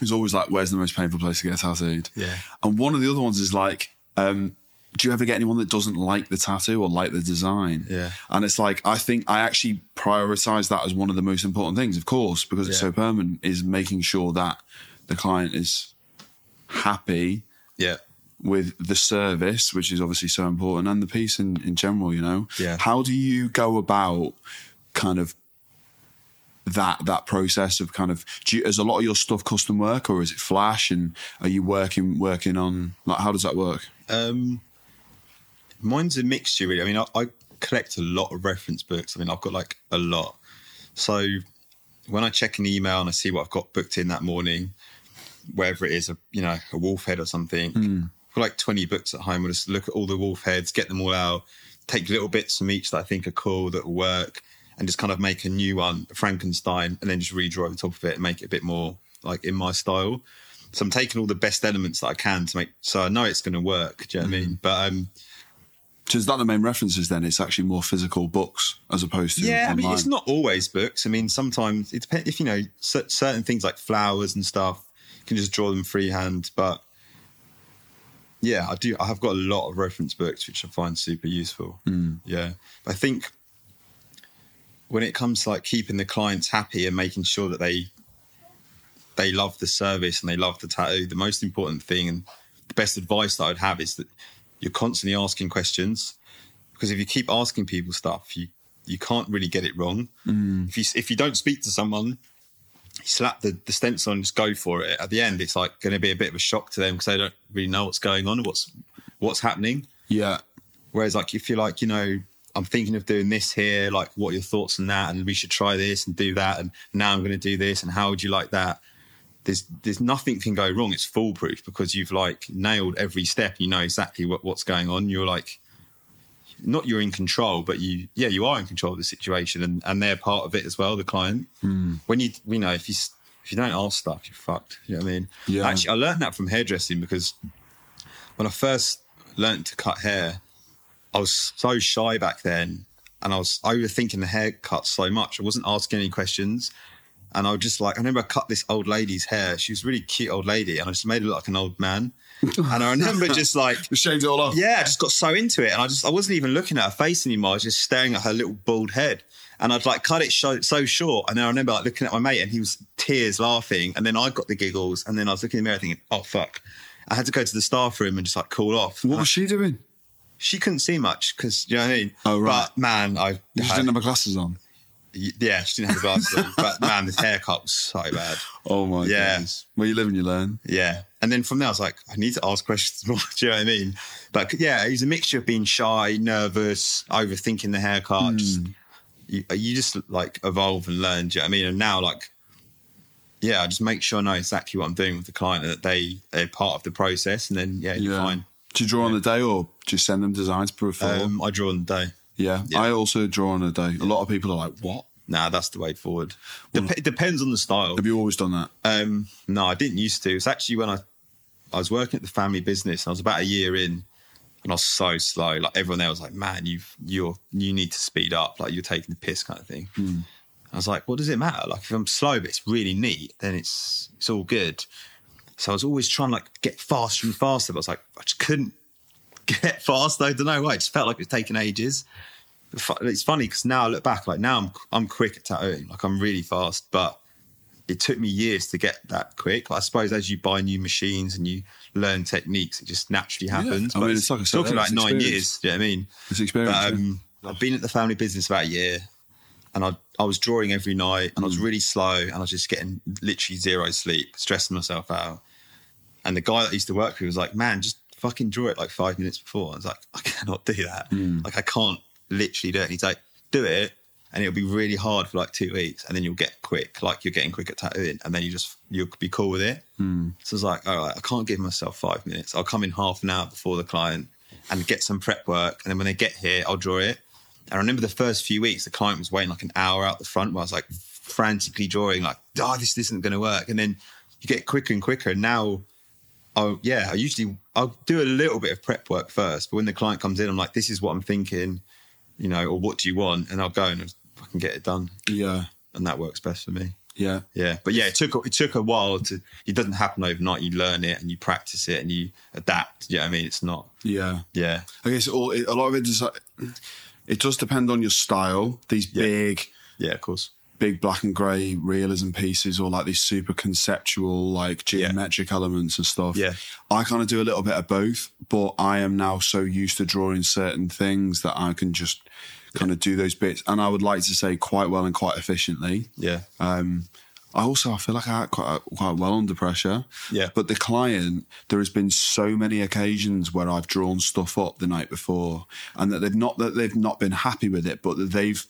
B: It's always like, where's the most painful place to get tattooed?
A: Yeah.
B: And one of the other ones is like, um, do you ever get anyone that doesn't like the tattoo or like the design?
A: Yeah.
B: And it's like, I think I actually prioritize that as one of the most important things, of course, because it's
A: Yeah.
B: so permanent, is making sure that the client is happy
A: Yeah,
B: with the service, which is obviously so important, and the piece in, in general, you know?
A: Yeah.
B: How do you go about kind of that that process of kind of do you, is a lot of your stuff custom work or is it flash and are you working working on like how does that work?
A: Um, mine's a mixture, really. I mean, I, I collect a lot of reference books. I mean, I've got like a lot. So when I check an email and I see what I've got booked in that morning, wherever it is, a, you know, a wolf head or something, I've got like 20 books at home. I just look at all the wolf heads, get them all out, take little bits from each that I think are cool, that will work, and just kind of make a new one, Frankenstein, and then just redraw the top of it and make it a bit more like in my style. So I'm taking all the best elements that I can to make. So I know it's going to work. Do you know what I mean? But um,
B: So is that the main references then? It's actually more physical books as opposed to
A: Yeah, I mean, it's not always books. I mean, sometimes it depends if you know certain things like flowers and stuff. You can just draw them freehand, but yeah, I do. I have got a lot of reference books which I find super useful. Hmm. Yeah, I think when it comes to like keeping the clients happy and making sure that they they love the service and they love the tattoo, the most important thing and the best advice that I'd have is that you're constantly asking questions because if you keep asking people stuff, you you can't really get it wrong. Mm. If you if you don't speak to someone, slap the, the stencil on and just go for it. At the end, it's like going to be a bit of a shock to them because they don't really know what's going on, what's what's happening.
B: yeah,
A: Whereas, like, if you're like, you know, I'm thinking of doing this here, like, what are your thoughts on that? And we should try this and do that. And now I'm going to do this. And how would you like that? There's there's nothing can go wrong. It's foolproof because you've like nailed every step. You know exactly what, what's going on. You're like, not you're in control, but you yeah you are in control of the situation, and and they're part of it as well. The client. Hmm. When you you know if you if you don't ask stuff, you're fucked. You know what I mean?
B: Yeah.
A: Actually, I learned that from hairdressing because when I first learned to cut hair, I was so shy back then, and I was overthinking the haircut so much. I wasn't asking any questions, and I was just like, I remember I cut this old lady's hair. She was a really cute old lady, and I just made her look like an old man. and I remember (laughs) just like,
B: shaved it all off.
A: yeah, I just got so into it, and I just I wasn't even looking at her face anymore. I was just staring at her little bald head, and I'd like cut it so, so short. And then I remember like looking at my mate, and he was tears laughing, and then I got the giggles, and then I was looking in the mirror thinking, oh fuck. I had to go to the staff room and just like cool off.
B: What was she doing?
A: She couldn't see much because you know what I mean.
B: Oh, right.
A: But man, I
B: She didn't have my glasses on.
A: Yeah, she didn't have the glasses on. But man, this haircut was so bad.
B: Oh my
A: Yeah.
B: goodness. Where you live and you learn.
A: Yeah. And then from there, I was like, I need to ask questions (laughs) more. Do you know what I mean? But yeah, it was a mixture of being shy, nervous, overthinking the haircut. Just, you, you just like evolve and learn. Do you know what I mean? And now, like, yeah, I just make sure I know exactly what I'm doing with the client and that they, they're part of the process. And then, yeah, you're
B: Yeah.
A: fine.
B: Do you draw on the day or just send them designs before?
A: Um, I draw on the day.
B: Yeah.
A: yeah.
B: I also draw on a day. A lot of people are like, what?
A: Nah, that's the way forward. Dep- it depends on the style.
B: Have you always done that?
A: Um, no, I didn't used to. It's actually when I I was working at the family business. And I was about a year in, and I was so slow. Like everyone there was like, "Man, you've you're you need to speed up. Like you're taking the piss, kind of thing." I was like, "What does it matter? Like if I'm slow, but it's really neat, then it's it's all good." So I was always trying to like get faster and faster. But I was like, I just couldn't get fast. I don't know why. It just felt like it was taking ages. It's funny because now I look back, like now I'm I'm quick at tattooing. Like I'm really fast, but it took me years to get that quick. I suppose as you buy new machines and you learn techniques, it just naturally happens.
B: I
A: But
B: mean, it's like I said,
A: talking about nine years. Do you know what I mean?
B: It's experience.
A: But,
B: yeah.
A: um, I've been at the family business about a year, and I I was drawing every night, and I was
B: Mm.
A: really slow, and I was just getting literally zero sleep, stressing myself out. And the guy that I used to work with was like, "Man, just fucking draw it like five minutes before." I was like, "I cannot do that.
B: Mm.
A: Like, I can't literally do it." And he's like, "Do it." And it'll be really hard for like two weeks, and then you'll get quick, like you're getting quick at tattooing, and then you just you'll be cool with it.
B: Mm.
A: So I was like, all right, I can't give myself five minutes. I'll come in half an hour before the client and get some prep work. And then when they get here, I'll draw it. And I remember the first few weeks, the client was waiting like an hour out the front where I was like frantically drawing, like, oh, this isn't going to work. And then you get quicker and quicker. And now, oh, yeah, I usually, I'll do a little bit of prep work first. But when the client comes in, I'm like, this is what I'm thinking, you know, or what do you want? And I'll go and fucking get it done.
B: yeah.
A: And that works best for me.
B: Yeah.
A: Yeah, but yeah, it took it took a while to. It doesn't happen overnight. You learn it and you practice it and you adapt. Yeah, I mean, it's not.
B: Yeah.
A: Yeah,
B: I guess all, a lot of it is like, it does depend on your style. These
A: Yeah.
B: big,
A: yeah, of course.
B: Big black and grey realism pieces or like these super conceptual, like geometric elements and stuff.
A: Yeah.
B: I kind of do a little bit of both, but I am now so used to drawing certain things that I can just kind of do those bits. And I would like to say quite well and quite efficiently.
A: Yeah,
B: Um, I also I feel like I act quite quite well under pressure.
A: Yeah.
B: But the client, there has been so many occasions where I've drawn stuff up the night before, and that they've not that they've not been happy with it, but that they've.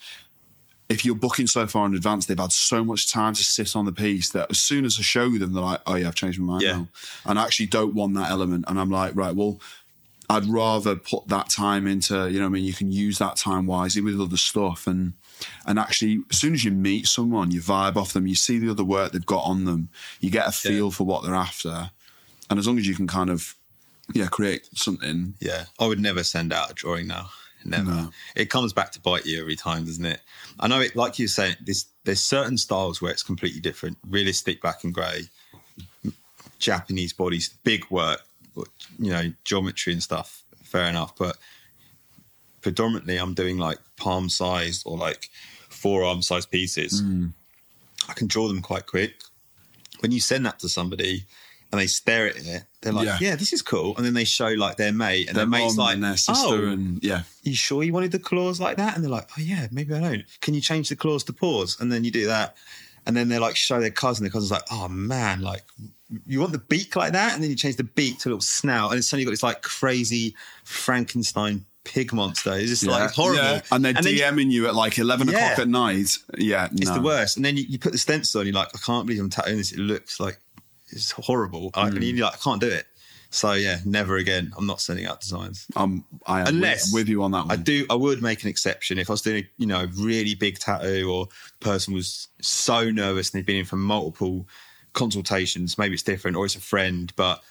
B: If you're booking so far in advance, they've had so much time to sit on the piece that as soon as I show them, they're like, "Oh yeah, I've changed my mind
A: Yeah.
B: now," and I actually don't want that element. And I'm like, right, well, I'd rather put that time into, you know, what I mean, you can use that time wisely with other stuff, and and actually, as soon as you meet someone, you vibe off them, you see the other work they've got on them, you get a feel for what they're after, and as long as you can kind of yeah, create something.
A: Yeah, I would never send out a drawing now. Never.
B: No.
A: It comes back to bite you every time, doesn't it? I know it. Like you say, this there's certain styles where it's completely different. Realistic black and grey, Japanese bodies, big work, you know, geometry and stuff. Fair enough, but predominantly I'm doing like palm sized or like forearm sized pieces. Mm. I can draw them quite quick. When you send that to somebody and they stare at it, they're like,
B: Yeah.
A: "Yeah, this is cool," and then they show like their mate, and
B: Their
A: their, mate's like,
B: and their sister,
A: "Oh,
B: and yeah,
A: you sure you wanted the claws like that? And they're like, oh yeah, maybe I don't. Can you change the claws to paws? And then you do that, and then they like show their cousin. Their cousin's like, oh man, like you want the beak like that, and then you change the beak to a little snout, and suddenly got this like crazy Frankenstein pig monster. It's just like horrible.
B: Yeah. And they're
A: you-
B: DMing you at like eleven
A: Yeah.
B: o'clock at night. Yeah,
A: it's
B: no.
A: the worst. And then you, you put the stencil on, you're like, I can't believe I'm tattooing this. It looks like it's horrible.
B: Mm.
A: And you're like, I can't do it. So yeah, never again. I'm not sending out designs.
B: Um, I am
A: Unless
B: with, with you on that one.
A: I do. I would make an exception if I was doing, a, you know, really big tattoo, or the person was so nervous and they've been in for multiple consultations. Maybe it's different, or it's a friend. But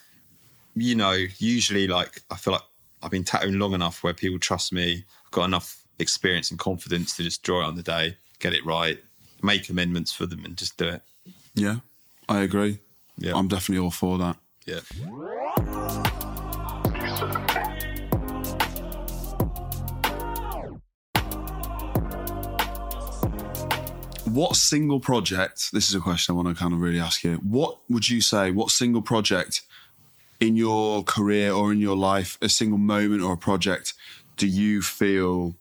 A: you know, usually, like I feel like I've been tattooing long enough where people trust me. I've got enough experience and confidence to just draw it on the day, get it right, make amendments for them, and just do it.
B: Yeah, I agree.
A: Yeah.
B: I'm definitely all for that.
A: Yeah.
B: What single project? This is a question I want to kind of really ask you. What would you say? What single project in your career or in your life, a single moment or a project, do you feel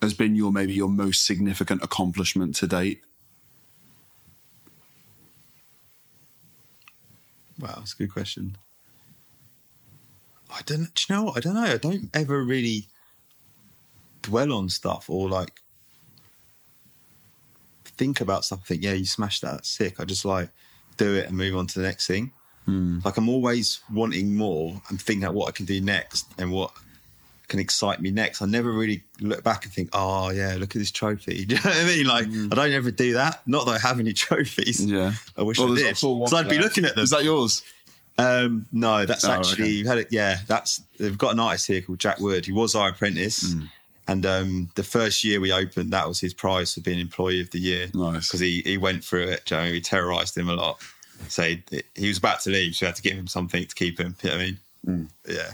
B: has been your maybe your most significant accomplishment to date?
A: Wow, that's a good question. I don't. Do you know what? I don't know. I don't ever really dwell on stuff or like think about something. Yeah, you smashed that. That's sick. I just like do it and move on to the next thing. Hmm. Like I'm always wanting more and thinking out what I can do next and what can excite me next. I never really look back and think, oh yeah, look at this trophy. (laughs) Do you know what I mean? Like I don't ever do that. Not that I have any (laughs) trophies.
B: Yeah.
A: I wish
B: Well,
A: I did. So I'd be looking at them.
B: Is that yours?
A: Um, no, that's
B: Oh,
A: actually
B: okay.
A: had it. Yeah, that's they've got an artist here called Jack Wood. He was our apprentice,
B: Mm.
A: and um, the first year we opened, that was his prize for being employee of the year.
B: Nice.
A: because he he went through it. do you know what I mean? We terrorised him a lot. So he, he was about to leave, so we had to give him something to keep him. You know what I mean? Yeah.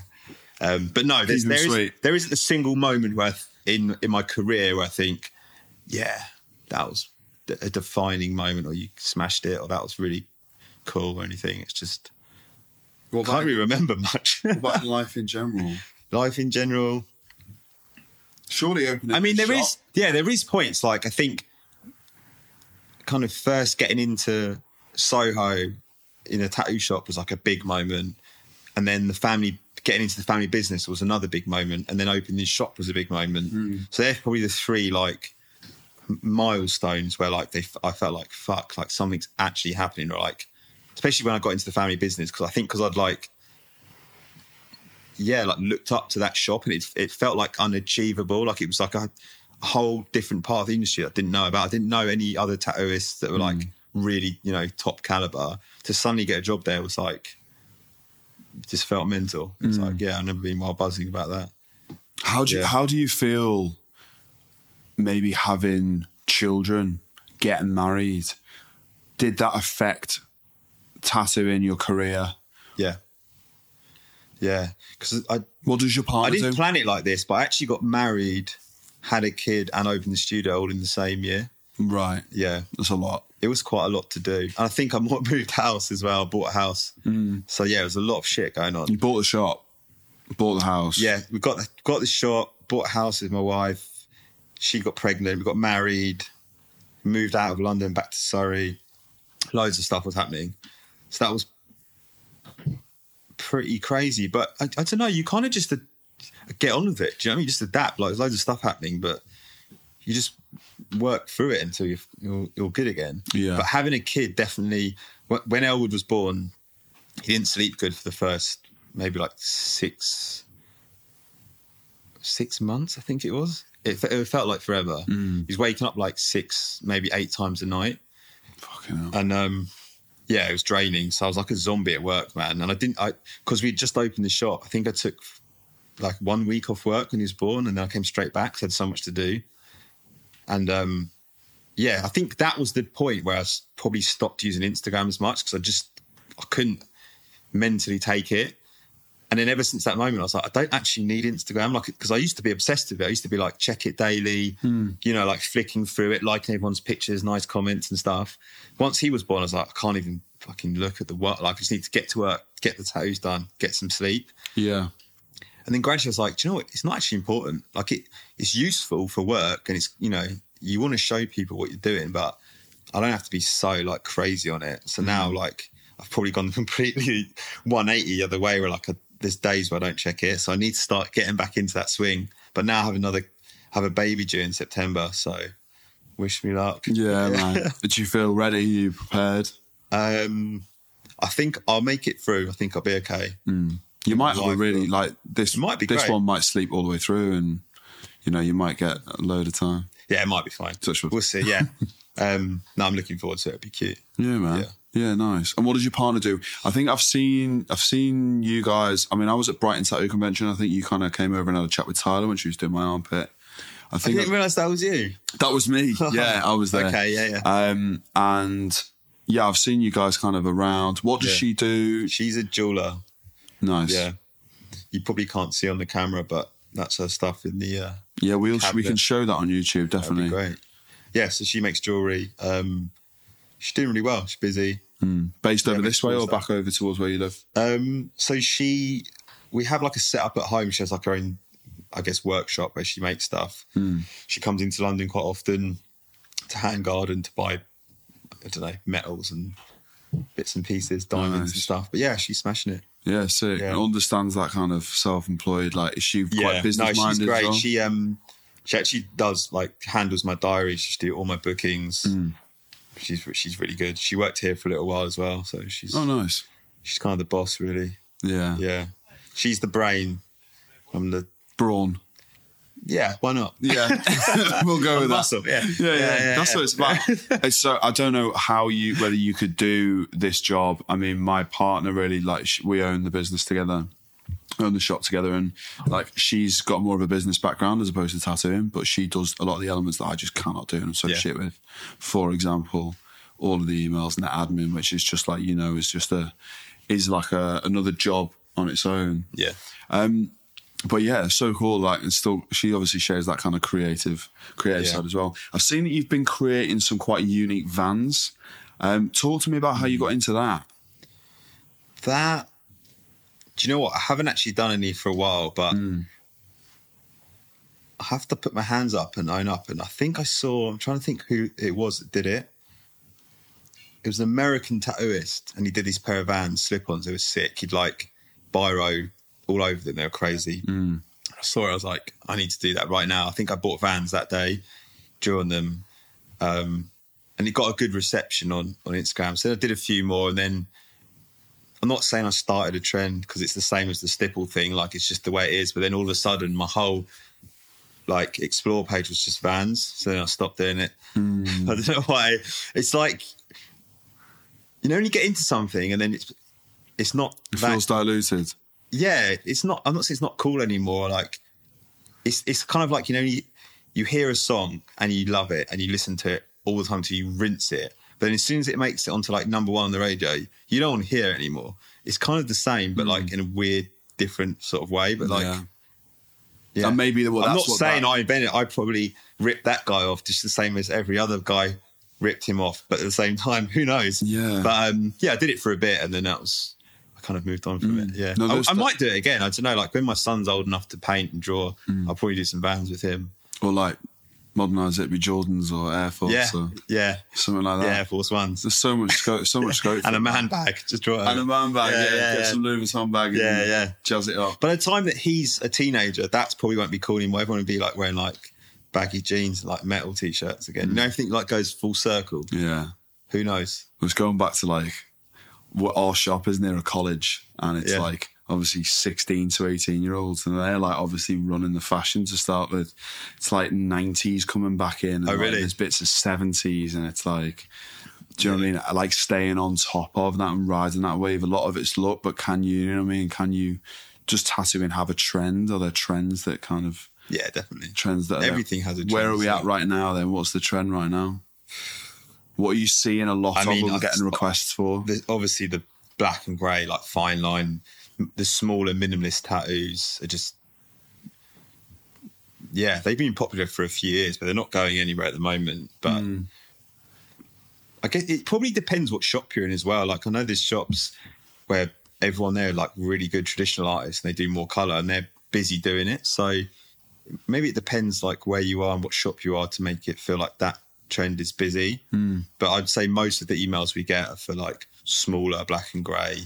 A: Um, but no, there's, there, is, there isn't a single moment where in in my career where I think, yeah, that was a defining moment, or you smashed it, or that was really cool, or anything. It's just
B: What
A: can't really remember much.
B: about (laughs) life in general?
A: Life in general.
B: Surely opening.
A: I mean, there
B: shop.
A: is, yeah, there is points. Like I think, kind of first getting into Soho in a tattoo shop was like a big moment, and then the family getting into the family business was another big moment, and then opening the shop was a big moment. Hmm. So they're probably the three like milestones where like they, I felt like fuck, like something's actually happening, or like, especially when I got into the family business because I think because I'd like yeah, like looked up to that shop and it, it felt like unachievable. Like it was like a, a whole different part of the industry I didn't know about. I didn't know any other tattooists that were hmm. like really, you know, top caliber. To suddenly get a job there was like, just felt mental. It's like, mm. yeah, I've never been more buzzing about that.
B: How do you,
A: Yeah.
B: how do you feel? Maybe having children, getting married, did that affect tattooing your career?
A: Yeah. Yeah. Because I,
B: What does your partner?
A: I didn't
B: do?
A: plan it like this, but I actually got married, had a kid, and opened the studio all in the same year.
B: right,
A: Yeah.
B: that's a lot.
A: It was quite a lot to do. And I think I moved house as well, bought a house.
B: Mm.
A: So yeah, it was a lot of shit going on.
B: You bought the shop, bought the house.
A: Yeah, we got the, got the shop, bought a house with my wife. She got pregnant, we got married, moved out of London back to Surrey. Loads of stuff was happening. So that was pretty crazy. But I, I don't know, you kind of just get on with it. Do you know what I mean? Just adapt. Like there's loads of stuff happening, but you just work through it until you're, you're, you're good again.
B: Yeah.
A: But having a kid definitely, when Elwood was born, he didn't sleep good for the first maybe like six six months, I think it was. It, it felt like forever. He was waking up like six, maybe eight times a night.
B: Fucking hell.
A: And um, yeah, it was draining. So I was like a zombie at work, man. And I didn't, I because we just opened the shop. I think I took like one week off work when he was born, and then I came straight back. I had so much to do, and um, yeah, I think that was the point where I probably stopped using Instagram as much because I just I couldn't mentally take it. And then ever since that moment, I was like, I don't actually need Instagram, like because I used to be obsessed with it. I used to be like, check it daily, you know, like flicking through it, liking everyone's pictures, nice comments and stuff. Once he was born, I was like, I can't even fucking look at the work. Like, I just need to get to work, get the tattoos done, get some sleep.
B: Yeah.
A: And then gradually I was like, do you know what? It's not actually important. Like it, it's useful for work and it's, you know, you want to show people what you're doing, but I don't have to be so like crazy on it. So now like I've probably gone (laughs) completely 180 the other way where like I, there's days where I don't check it. So I need to start getting back into that swing. But now I have another, have a baby due in September. So wish me luck.
B: Yeah, (laughs) man. Did you feel ready? you prepared?
A: Um, I think I'll make it through. I think I'll be okay.
B: You might have a really like this.
A: Might be
B: this
A: great.
B: one might sleep all the way through, and you know you might get a load of time.
A: Yeah, it might be fine.
B: Touch wood.
A: We'll see. Yeah. (laughs) um, no, I'm looking forward to it. It'll be cute.
B: Yeah, man.
A: Yeah.
B: Yeah. nice. And what does your partner do? I think I've seen I've seen you guys. I mean, I was at Brighton Tattoo Convention. I think you kind of came over and had a chat with Tyler when she was doing my armpit. I
A: I
B: think
A: didn't realise that was you.
B: that was me. (laughs) Yeah, I was there.
A: Okay, yeah, yeah.
B: Um, and yeah, I've seen you guys kind of around. What does
A: Yeah.
B: she do?
A: She's a jeweler.
B: Nice.
A: Yeah. You probably can't see on the camera, but that's her stuff in the. Uh,
B: Yeah, we'll, we can show that on YouTube,
A: that'd be
B: definitely.
A: great. Yeah, so she makes jewelry. Um, she's doing really well. She's busy.
B: Based
A: Yeah,
B: over this way or
A: stuff.
B: back over towards where you live?
A: Um, so she, we have like a setup at home. She has like her own, I guess, workshop where she makes stuff. She comes into London quite often to Hatton Garden to buy, I don't know, metals and bits and pieces, diamonds and stuff. But yeah, she's smashing it.
B: Yeah, sick.
A: Yeah.
B: Understands that kind of self-employed. Like, is she quite
A: yeah,
B: business
A: no,
B: minded?
A: she's great.
B: Well?
A: She um, she actually does like handles my diary. She's do all my bookings.
B: Mm.
A: She's she's really good. She worked here for a little while as well, so she's
B: oh, nice.
A: she's kind of the boss, really.
B: Yeah.
A: Yeah, she's the brain. I'm the
B: Brawn.
A: Yeah. Why not?
B: Yeah, (laughs) we'll go with that.
A: Muscle, yeah.
B: Yeah, yeah,
A: Yeah, yeah,
B: that's what it's about. It's so I don't know how you whether you could do this job. I mean, my partner really like we own the business together, own the shop together, and like she's got more of a business background as opposed to tattooing, but she does a lot of the elements that I just cannot do and I'm so shit with. For example, all of the emails and the admin, which is just like you know, is just a is like a another job on its own
A: Yeah, um,
B: but yeah, so cool. Like, and still, she obviously shares that kind of creative, creative
A: Yeah.
B: side as well. I've seen that you've been creating some quite unique vans. Um, talk to me about how you got into that.
A: that. Do you know what? I haven't actually done any for a while, but I have to put my hands up and own up. And I think I saw. I'm trying to think who it was that did it. It was an American tattooist, and he did these pair of Vans slip-ons. They were sick. He'd like biro all over them. They were crazy. I saw it. I was like, I need to do that right now. I think I bought Vans that day, drew on them, um, and it got a good reception on on Instagram. So I did a few more, and then I'm not saying I started a trend because it's the same as the stipple thing. Like it's just the way it is. But then all of a sudden, my whole like explore page was just Vans. So then I stopped doing it. (laughs) I don't know why. It's like you know when you get into something and then it's it's not
B: It
A: that-
B: feels diluted.
A: Yeah, it's not. I'm not saying it's not cool anymore. Like, it's it's kind of like you know you, you hear a song and you love it and you listen to it all the time till you rinse it. But then as soon as it makes it onto like number one on the radio, you don't want to hear it anymore. It's kind of the same, but like in a weird, different sort of way. But like,
B: Yeah.
A: yeah,
B: And maybe well,
A: I'm not saying
B: that-
A: I invented. I probably ripped that guy off just the same as every other guy ripped him off. But at the same time, (laughs) who knows?
B: Yeah.
A: But um, yeah, I did it for a bit, and then that was. Kind of moved on from it. Yeah,
B: Mm. No,
A: I, I might do it again. I don't know. Like when my son's old enough to paint and draw,
B: Mm.
A: I'll probably do some Vans with him.
B: Or like modernize it, be Jordans or Air Force
A: yeah,
B: or
A: yeah,
B: something like that.
A: yeah. Air Force Ones
B: There's so much scope, so much scope. (laughs)
A: and a man bag. Just draw it.
B: And a man bag, yeah.
A: Yeah, yeah,
B: Get some Louis Vuitton bag.
A: Yeah,
B: and
A: yeah.
B: Jazz it up.
A: By the time that he's a teenager, that's probably won't be cool anymore. Everyone will be like wearing like baggy jeans and like metal t-shirts again.
B: Mm.
A: You know, everything like goes full circle.
B: Yeah.
A: Who knows?
B: It was going back to like our shop is near a college, and it's
A: Yeah.
B: like obviously 16 to 18 year olds, and they're like obviously running the fashion to start with. It's like 90s coming back in, and
A: Oh,
B: like,
A: really?
B: there's bits of 70s, and it's like Do you know what I mean? I like staying on top of that and riding that wave. A lot of it's luck, but can you, you know what I mean? Can you just tattooing have a trend? Are there trends that kind of
A: Yeah, definitely.
B: trends that
A: Everything has a
B: Where are we at right now? Then what's the trend right now? What are you seeing a lot
A: I
B: of
A: mean, I-
B: getting requests for?
A: Obviously, the black and grey, like fine line, the smaller minimalist tattoos are just. Yeah, they've been popular for a few years, but they're not going anywhere at the moment. But
B: Hmm.
A: I guess it probably depends what shop you're in as well. Like I know there's shops where everyone there are like really good traditional artists and they do more colour and they're busy doing it. So maybe it depends like where you are and what shop you are to make it feel like that trend is busy. Hmm. But I'd say most of the emails we get are for like smaller black and grey,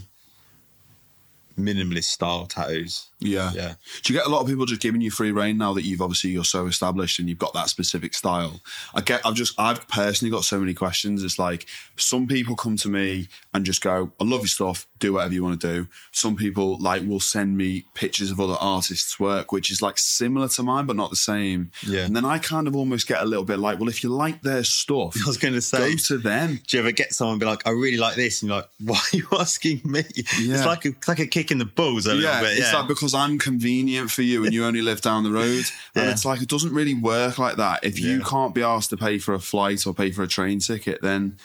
A: minimalist style tattoos.
B: Yeah.
A: Yeah.
B: Do you get a lot of people just giving you free reign now that you've obviously you're so established and you've got that specific style? I get I've just I've personally got so many questions. It's like some people come to me and just go, I love your stuff, do whatever you want to do. Some people like will send me pictures of other artists' work, which is like similar to mine, but not the same.
A: Yeah.
B: And then I kind of almost get a little bit like, well, if you like their stuff, (laughs)
A: I was going to say,
B: go to them.
A: do you ever get someone be like, I really like this? And you're like, (laughs) why are you asking me?
B: Yeah.
A: It's like a, it's like a kick the balls a
B: yeah,
A: little bit.
B: it's like because I'm convenient for you and you only live down the road. (laughs) And
A: Yeah.
B: it's like it doesn't really work like that. If you
A: Yeah.
B: can't be asked to pay for a flight or pay for a train ticket, then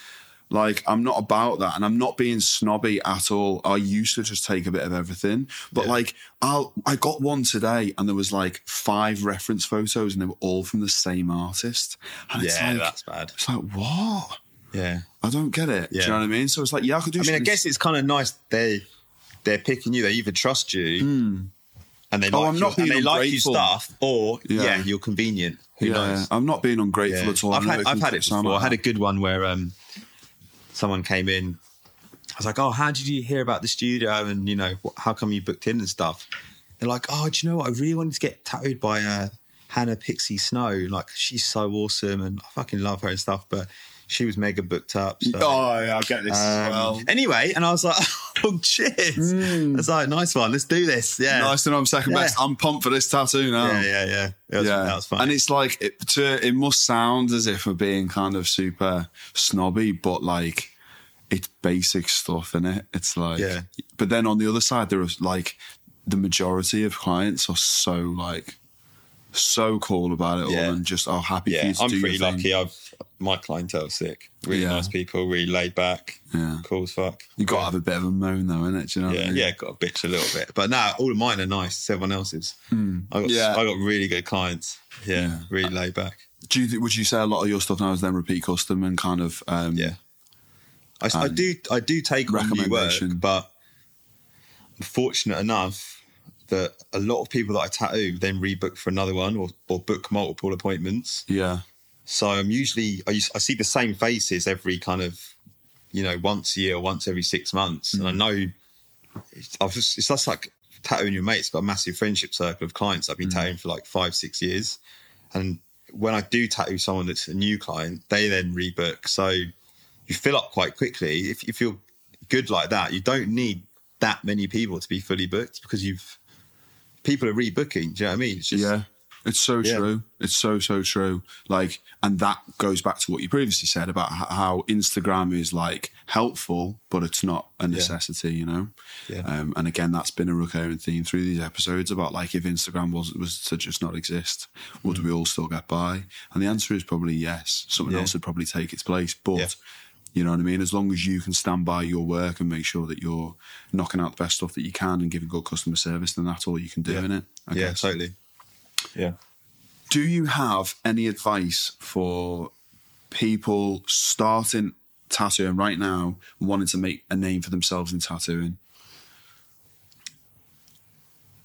B: like I'm not about that and I'm not being snobby at all. I used to just take a bit of everything. But
A: Yeah.
B: like I'll I got one today and there was like five reference photos and they were all from the same artist. And it's
A: yeah,
B: like
A: that's bad.
B: it's like what?
A: Yeah.
B: I don't get it. Do you know what I mean? So it's like, yeah, I could do
A: I mean, I guess it's kind of nice they they're picking you. They either trust you and they
B: Oh,
A: like
B: I'm
A: your,
B: not being
A: and they like
B: ungrateful.
A: stuff, or
B: Yeah.
A: yeah. you're convenient. Who
B: yeah,
A: knows?
B: I'm not being ungrateful
A: Yeah.
B: at all.
A: I've had,
B: it
A: I've had it before.
B: like
A: I had a good one where um, someone came in. I was like, "Oh, how did you hear about the studio? And you know, how come you booked in and stuff?" They're like, "Oh, do you know what? I really wanted to get tattooed by uh, Hannah Pixie Snow. Like, she's so awesome, and I fucking love her and stuff." But she was mega booked up. So.
B: Oh, yeah, I get this as
A: Um,
B: well.
A: Anyway, and I was like, (laughs) "Oh, cheers!" I was like, "Nice one, let's do this." Yeah,
B: Nice to know I'm second
A: Yeah.
B: best. I'm pumped for this tattoo now.
A: Yeah, yeah, yeah. It was,
B: Yeah.
A: That was fun.
B: And it's like it, to, it must sound as if we're being kind of super snobby, but like it's basic stuff in it. It's like,
A: Yeah.
B: But then on the other side, there is like the majority of clients are so like so cool about it all
A: Yeah.
B: and just are happy for
A: yeah,
B: you to
A: I'm
B: do
A: pretty lucky. I've my clientele's sick. Really
B: Yeah.
A: nice people, really laid back,
B: Yeah.
A: cool as fuck.
B: You got to
A: yeah.
B: have a bit of a moan though, innit? Do you know? what I
A: yeah,
B: mean?
A: yeah, got a bitch a little bit, but now all of mine are nice. Everyone else's. I got.
B: Yeah.
A: I got really good clients. Yeah,
B: Yeah.
A: really laid back.
B: Do you would you say a lot of your stuff now is then repeat custom and kind of um,
A: Yeah, I, I
B: Um,
A: do I do take on new work,
B: recommendation.
A: but I'm fortunate enough that a lot of people that I tattoo then rebook for another one or, or book multiple appointments.
B: Yeah.
A: So I'm usually I, I see the same faces every kind of you know once a year, once every six months, and I mm. know it's, I've just, it's just like tattooing your mates. Got a massive friendship circle of clients I've been mm. tattooing for like five six years, and when I do tattoo someone that's a new client, they then rebook. So you fill up quite quickly. If if you're good like that, you don't need that many people to be fully booked because you've people are rebooking. Do you know what I mean? It's just
B: yeah. It's so
A: Yeah.
B: true. It's so so true. Like, and that goes back to what you previously said about how Instagram is like helpful, but it's not a necessity. You know.
A: Yeah.
B: Um, and again, that's been a recurring theme through these episodes about like if Instagram was was to just not exist, would we all still get by? And the answer is probably yes. Something
A: Mm. Yeah.
B: else would probably take its place, but. You know what I mean? As long as you can stand by your work and make sure that you're knocking out the best stuff that you can and giving good customer service, then that's all you can do
A: Yeah.
B: in it. I
A: yeah,
B: guess.
A: totally. Yeah.
B: Do you have any advice for people starting tattooing right now and wanting to make a name for themselves in tattooing?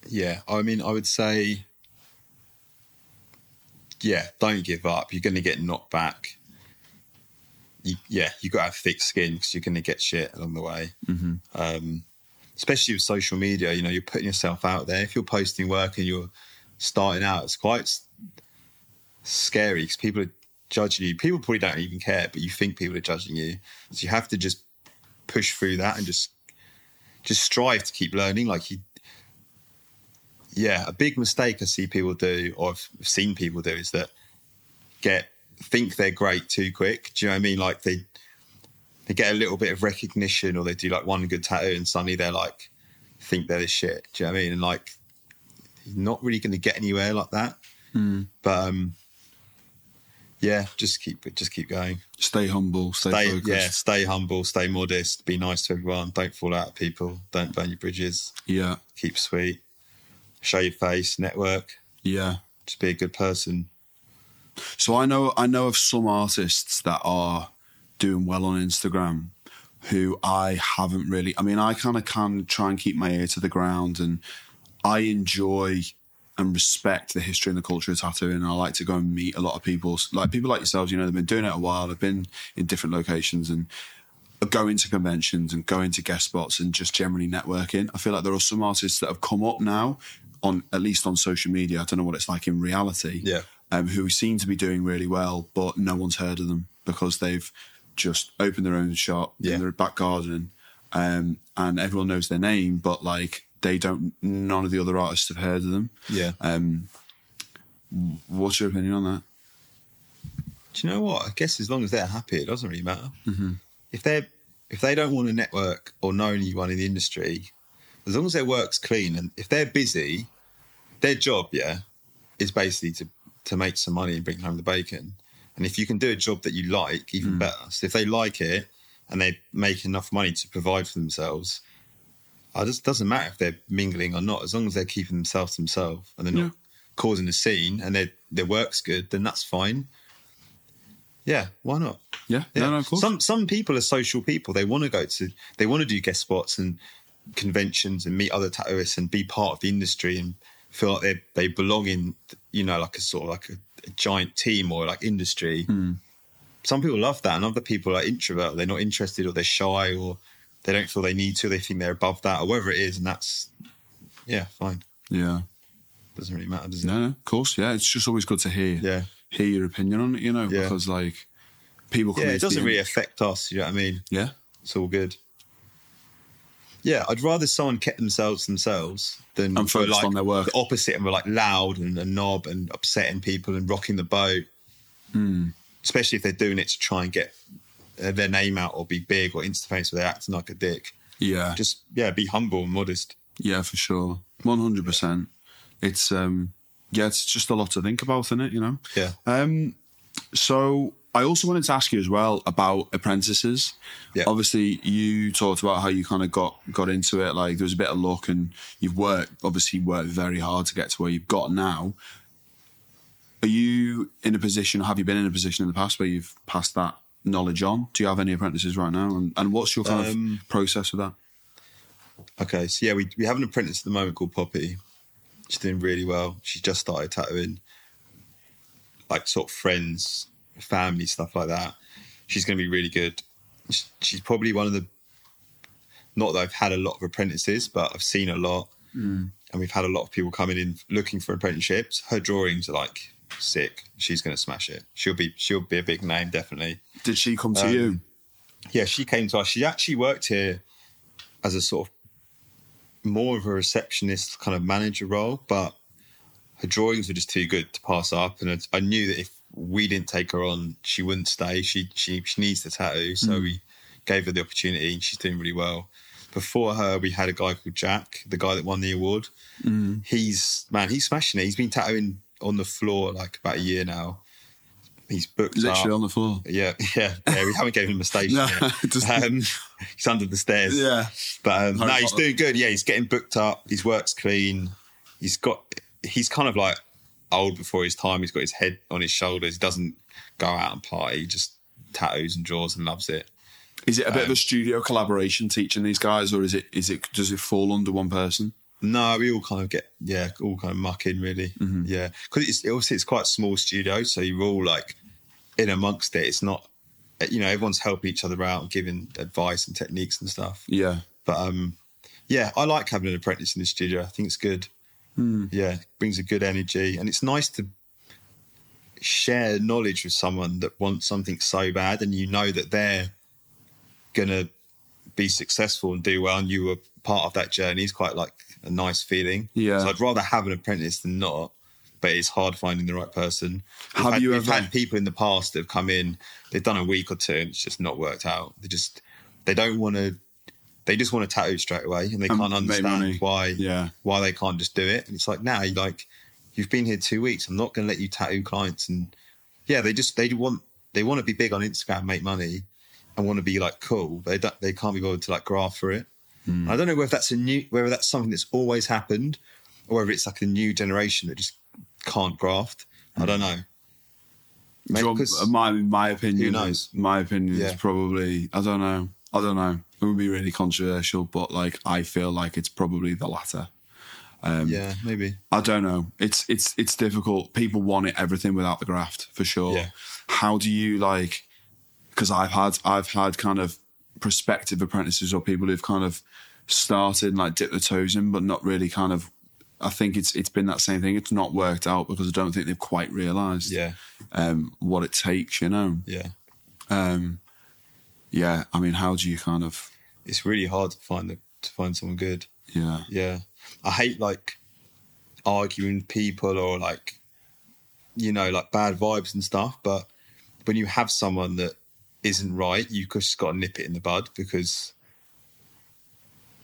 A: Yeah, I mean, I would say, yeah, don't give up. You're going to get knocked back. You, yeah, you got to have thick skin because you're going to get shit along the way. Mm-hmm. Um, especially with social media, you know, you're putting yourself out there. If you're posting work and you're starting out, it's quite scary because people are judging you. People probably don't even care, but you think people are judging you. So you have to just push through that and just just strive to keep learning. Like you, yeah, a big mistake I see people do, or I've seen people do, is that get think they're great too quick. Do you know what I mean? Like they they get a little bit of recognition or they do like one good tattoo and suddenly they're like think they're the shit. Do you know what I mean? And like you're not really going to get anywhere like that. But um, yeah, just keep just keep going.
B: Stay humble, stay,
A: Stay
B: focused.
A: yeah, stay humble, stay modest, be nice to everyone. Don't fall out of people. Don't burn your bridges.
B: yeah,
A: Keep sweet. Show your face. Network.
B: yeah.
A: Just be a good person.
B: So I know I know of some artists that are doing well on Instagram who I haven't really I mean I kind of can try and keep my ear to the ground and I enjoy and respect the history and the culture of tattooing I like to go and meet a lot of people like people like yourselves you know they've been doing it a while they've been in different locations and going to conventions and going to guest spots and just generally networking. I feel like there are some artists that have come up now on at least on social media. I don't know what it's like in reality.
A: Yeah.
B: Um, who seem to be doing really well, but no one's heard of them because they've just opened their own shop
A: Yeah.
B: in their back garden, um, and everyone knows their name, but like they don't. None of the other artists have heard of them.
A: Yeah.
B: Um, what's your opinion on that?
A: Do you know what? I guess as long as they're happy, it doesn't really matter.
B: Mm-hmm.
A: If they if they don't want to network or know anyone in the industry, as long as their work's clean and if they're busy, their job, yeah, is basically to to make some money and bring home the bacon. And if you can do a job that you like, even
B: Mm.
A: better. So if they like it and they make enough money to provide for themselves, it just doesn't matter if they're mingling or not. As long as they're keeping themselves to themselves and they're not
B: Yeah.
A: causing a scene and their their work's good, then that's fine. Yeah, why not?
B: Yeah,
A: Yeah.
B: no, no, of course.
A: Some some people are social people. They want to go to they want to do guest spots and conventions and meet other tattooists and be part of the industry and feel like they they belong in you know like a sort of like a, a giant team or like industry.
B: Hmm.
A: Some people love that, and other people are introvert. They're not interested, or they're shy, or they don't feel they need to. They think they're above that, or whatever it is, and that's yeah, fine.
B: yeah.
A: Doesn't really matter, does it?
B: No, no, of course, yeah. It's just always good to hear
A: Yeah,
B: hear your opinion on it, you know,
A: Yeah.
B: because like people
A: yeah. It doesn't really affect us. You know what I mean?
B: Yeah,
A: It's all good. Yeah, I'd rather someone kept themselves themselves than
B: And focused
A: like
B: on their work.
A: The opposite and were like loud and a knob and upsetting people and rocking the boat.
B: Hmm.
A: Especially if they're doing it to try and get uh, their name out or be big or insta famous, where they're acting like a dick.
B: yeah,
A: Just yeah, be humble and modest.
B: yeah, for sure, one hundred percent. It's um, yeah, it's just a lot to think about, isn't it? You know.
A: Yeah.
B: Um, so I also wanted to ask you as well about apprentices.
A: Yeah.
B: Obviously, you talked about how you kind of got got into it. Like there was a bit of luck, and you've worked obviously worked very hard to get to where you've got now. Are you in a position? Have you been in a position in the past where you've passed that knowledge on? Do you have any apprentices right now? And, and what's your kind
A: Um,
B: of process with that?
A: Okay, so yeah, we we have an apprentice at the moment called Poppy. She's doing really well. She's just started tattooing, like sort of friends, family stuff like that. She's going to be really good. She's probably one of the. Not that I've had a lot of apprentices, but I've seen a lot, and we've had a lot of people coming in looking for apprenticeships. Her drawings are like sick. She's going to smash it. She'll be she'll be a big name definitely.
B: Did she come to
A: um,
B: you?
A: Yeah, she came to us. She actually worked here as a sort of more of a receptionist kind of manager role, but her drawings were just too good to pass up. And I- I knew that if we didn't take her on, she wouldn't stay. She she, she needs the tattoo, so we gave her the opportunity, and she's doing really well. Before her, we had a guy called Jack, the guy that won the award. He's man, he's smashing it. He's been tattooing on the floor like about a year now. He's booked
B: Literally
A: up.
B: on the floor.
A: Yeah, (laughs) yeah, yeah. We haven't given him a station.
B: No,
A: yet. (laughs)
B: just-
A: um, he's under the stairs.
B: Yeah.
A: but um, no, he's doing good. Yeah, he's getting booked up. His work's clean. He's got. He's kind of like old before his time. He's got his head on his shoulders. He doesn't go out and party. He just tattoos and draws and loves it.
B: Is it a bit
A: Um,
B: of a studio collaboration teaching these guys, or is it is it does it fall under one person?
A: No, we all kind of get yeah, all kind of muck in really.
B: Mm-hmm.
A: Yeah, because it's obviously it's quite a small studio, so you're all like in amongst it. It's not, you know, everyone's helping each other out and giving advice and techniques and stuff.
B: Yeah,
A: But um, yeah, I like having an apprentice in the studio. I think it's good. Hmm. Yeah, brings a good energy, and it's nice to share knowledge with someone that wants something so bad, and you know that they're gonna be successful and do well, and you were part of that journey. It's quite like a nice feeling.
B: Yeah.
A: So I'd rather have an apprentice than not. but it's hard finding the right person. We've
B: Have
A: had,
B: you ever-
A: had people in the past that have come in, they've done a week or two, and it's just not worked out. They just they don't want to. They just want to tattoo straight away, and they
B: And
A: can't understand why
B: Yeah.
A: why they can't just do it. And it's like, now you like you've been here two weeks. I'm not going to let you tattoo clients. And yeah, they just they want they want to be big on Instagram, make money, and want to be like cool. But they don't, they can't be bothered to like graft for it.
B: Hmm.
A: I don't know whether that's a new whether that's something that's always happened, or whether it's like a new generation that just can't graft. I don't know.
B: Want- my my opinion.
A: Who knows?
B: My opinion
A: Yeah.
B: is probably I don't know. I don't know. It would be really controversial, but like I feel like it's probably the latter. Um,
A: yeah, maybe.
B: I don't know. It's it's it's difficult. People want it everything without the graft for sure.
A: Yeah.
B: How do you like? Because I've had I've had kind of prospective apprentices or people who've kind of started and like dipped their toes in, but not really kind of. I think it's it's been that same thing. It's not worked out because I don't think they've quite realised
A: Yeah,
B: um, what it takes. You know.
A: yeah.
B: Um, yeah. I mean, how do you kind of?
A: It's really hard to find the, to find someone good.
B: Yeah.
A: Yeah. I hate like arguing people or like, you know, like bad vibes and stuff. But when you have someone that isn't right, you just got to nip it in the bud because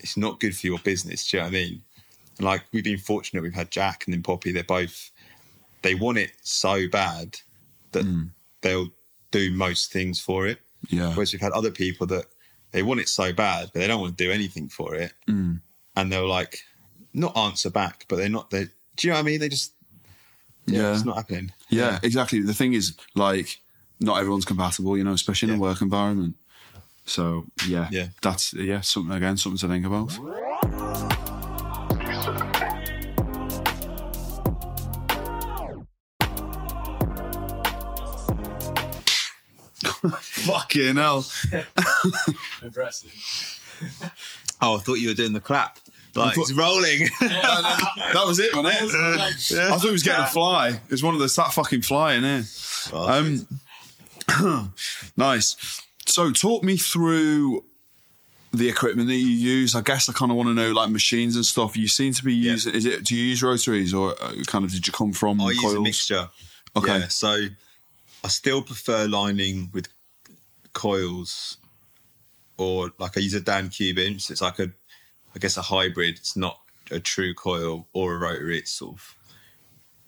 A: it's not good for your business. Do you know what I mean? And like we've been fortunate, we've had Jack and then Poppy. They're both they want it so bad that hmm. they'll do most things for it.
B: Yeah.
A: Whereas we've had other people that they want it so bad, but they don't want to do anything for it, mm. and they'll like not answer back, but they're not. They do you know what I mean? They just yeah,
B: Yeah.
A: it's not happening.
B: Yeah, exactly. The thing is, like, not everyone's compatible, you know, especially in a work environment. So yeah,
A: Yeah.
B: that's yeah, something again, something to think about. Fucking hell! (laughs)
D: Impressive.
A: Oh, I thought you were doing the clap. Like
B: thought-
A: it's rolling. (laughs) (laughs)
B: that was it, wasn't it? I thought he was getting a fly. It's one of the that fucking fly in here. Um, (clears throat) nice. So, talk me through the equipment that you use. I guess I kind of want to know like machines and stuff. You seem to be
A: Yeah.
B: using. Is it? Do you use rotaries or uh, kind of did you come from
A: I
B: coils?
A: use a mixture.
B: Okay.
A: Yeah, so I still prefer lining with coils, or like I use a Dan Kubin. So it's like a, I guess a hybrid. It's not a true coil or a rotary. It's sort of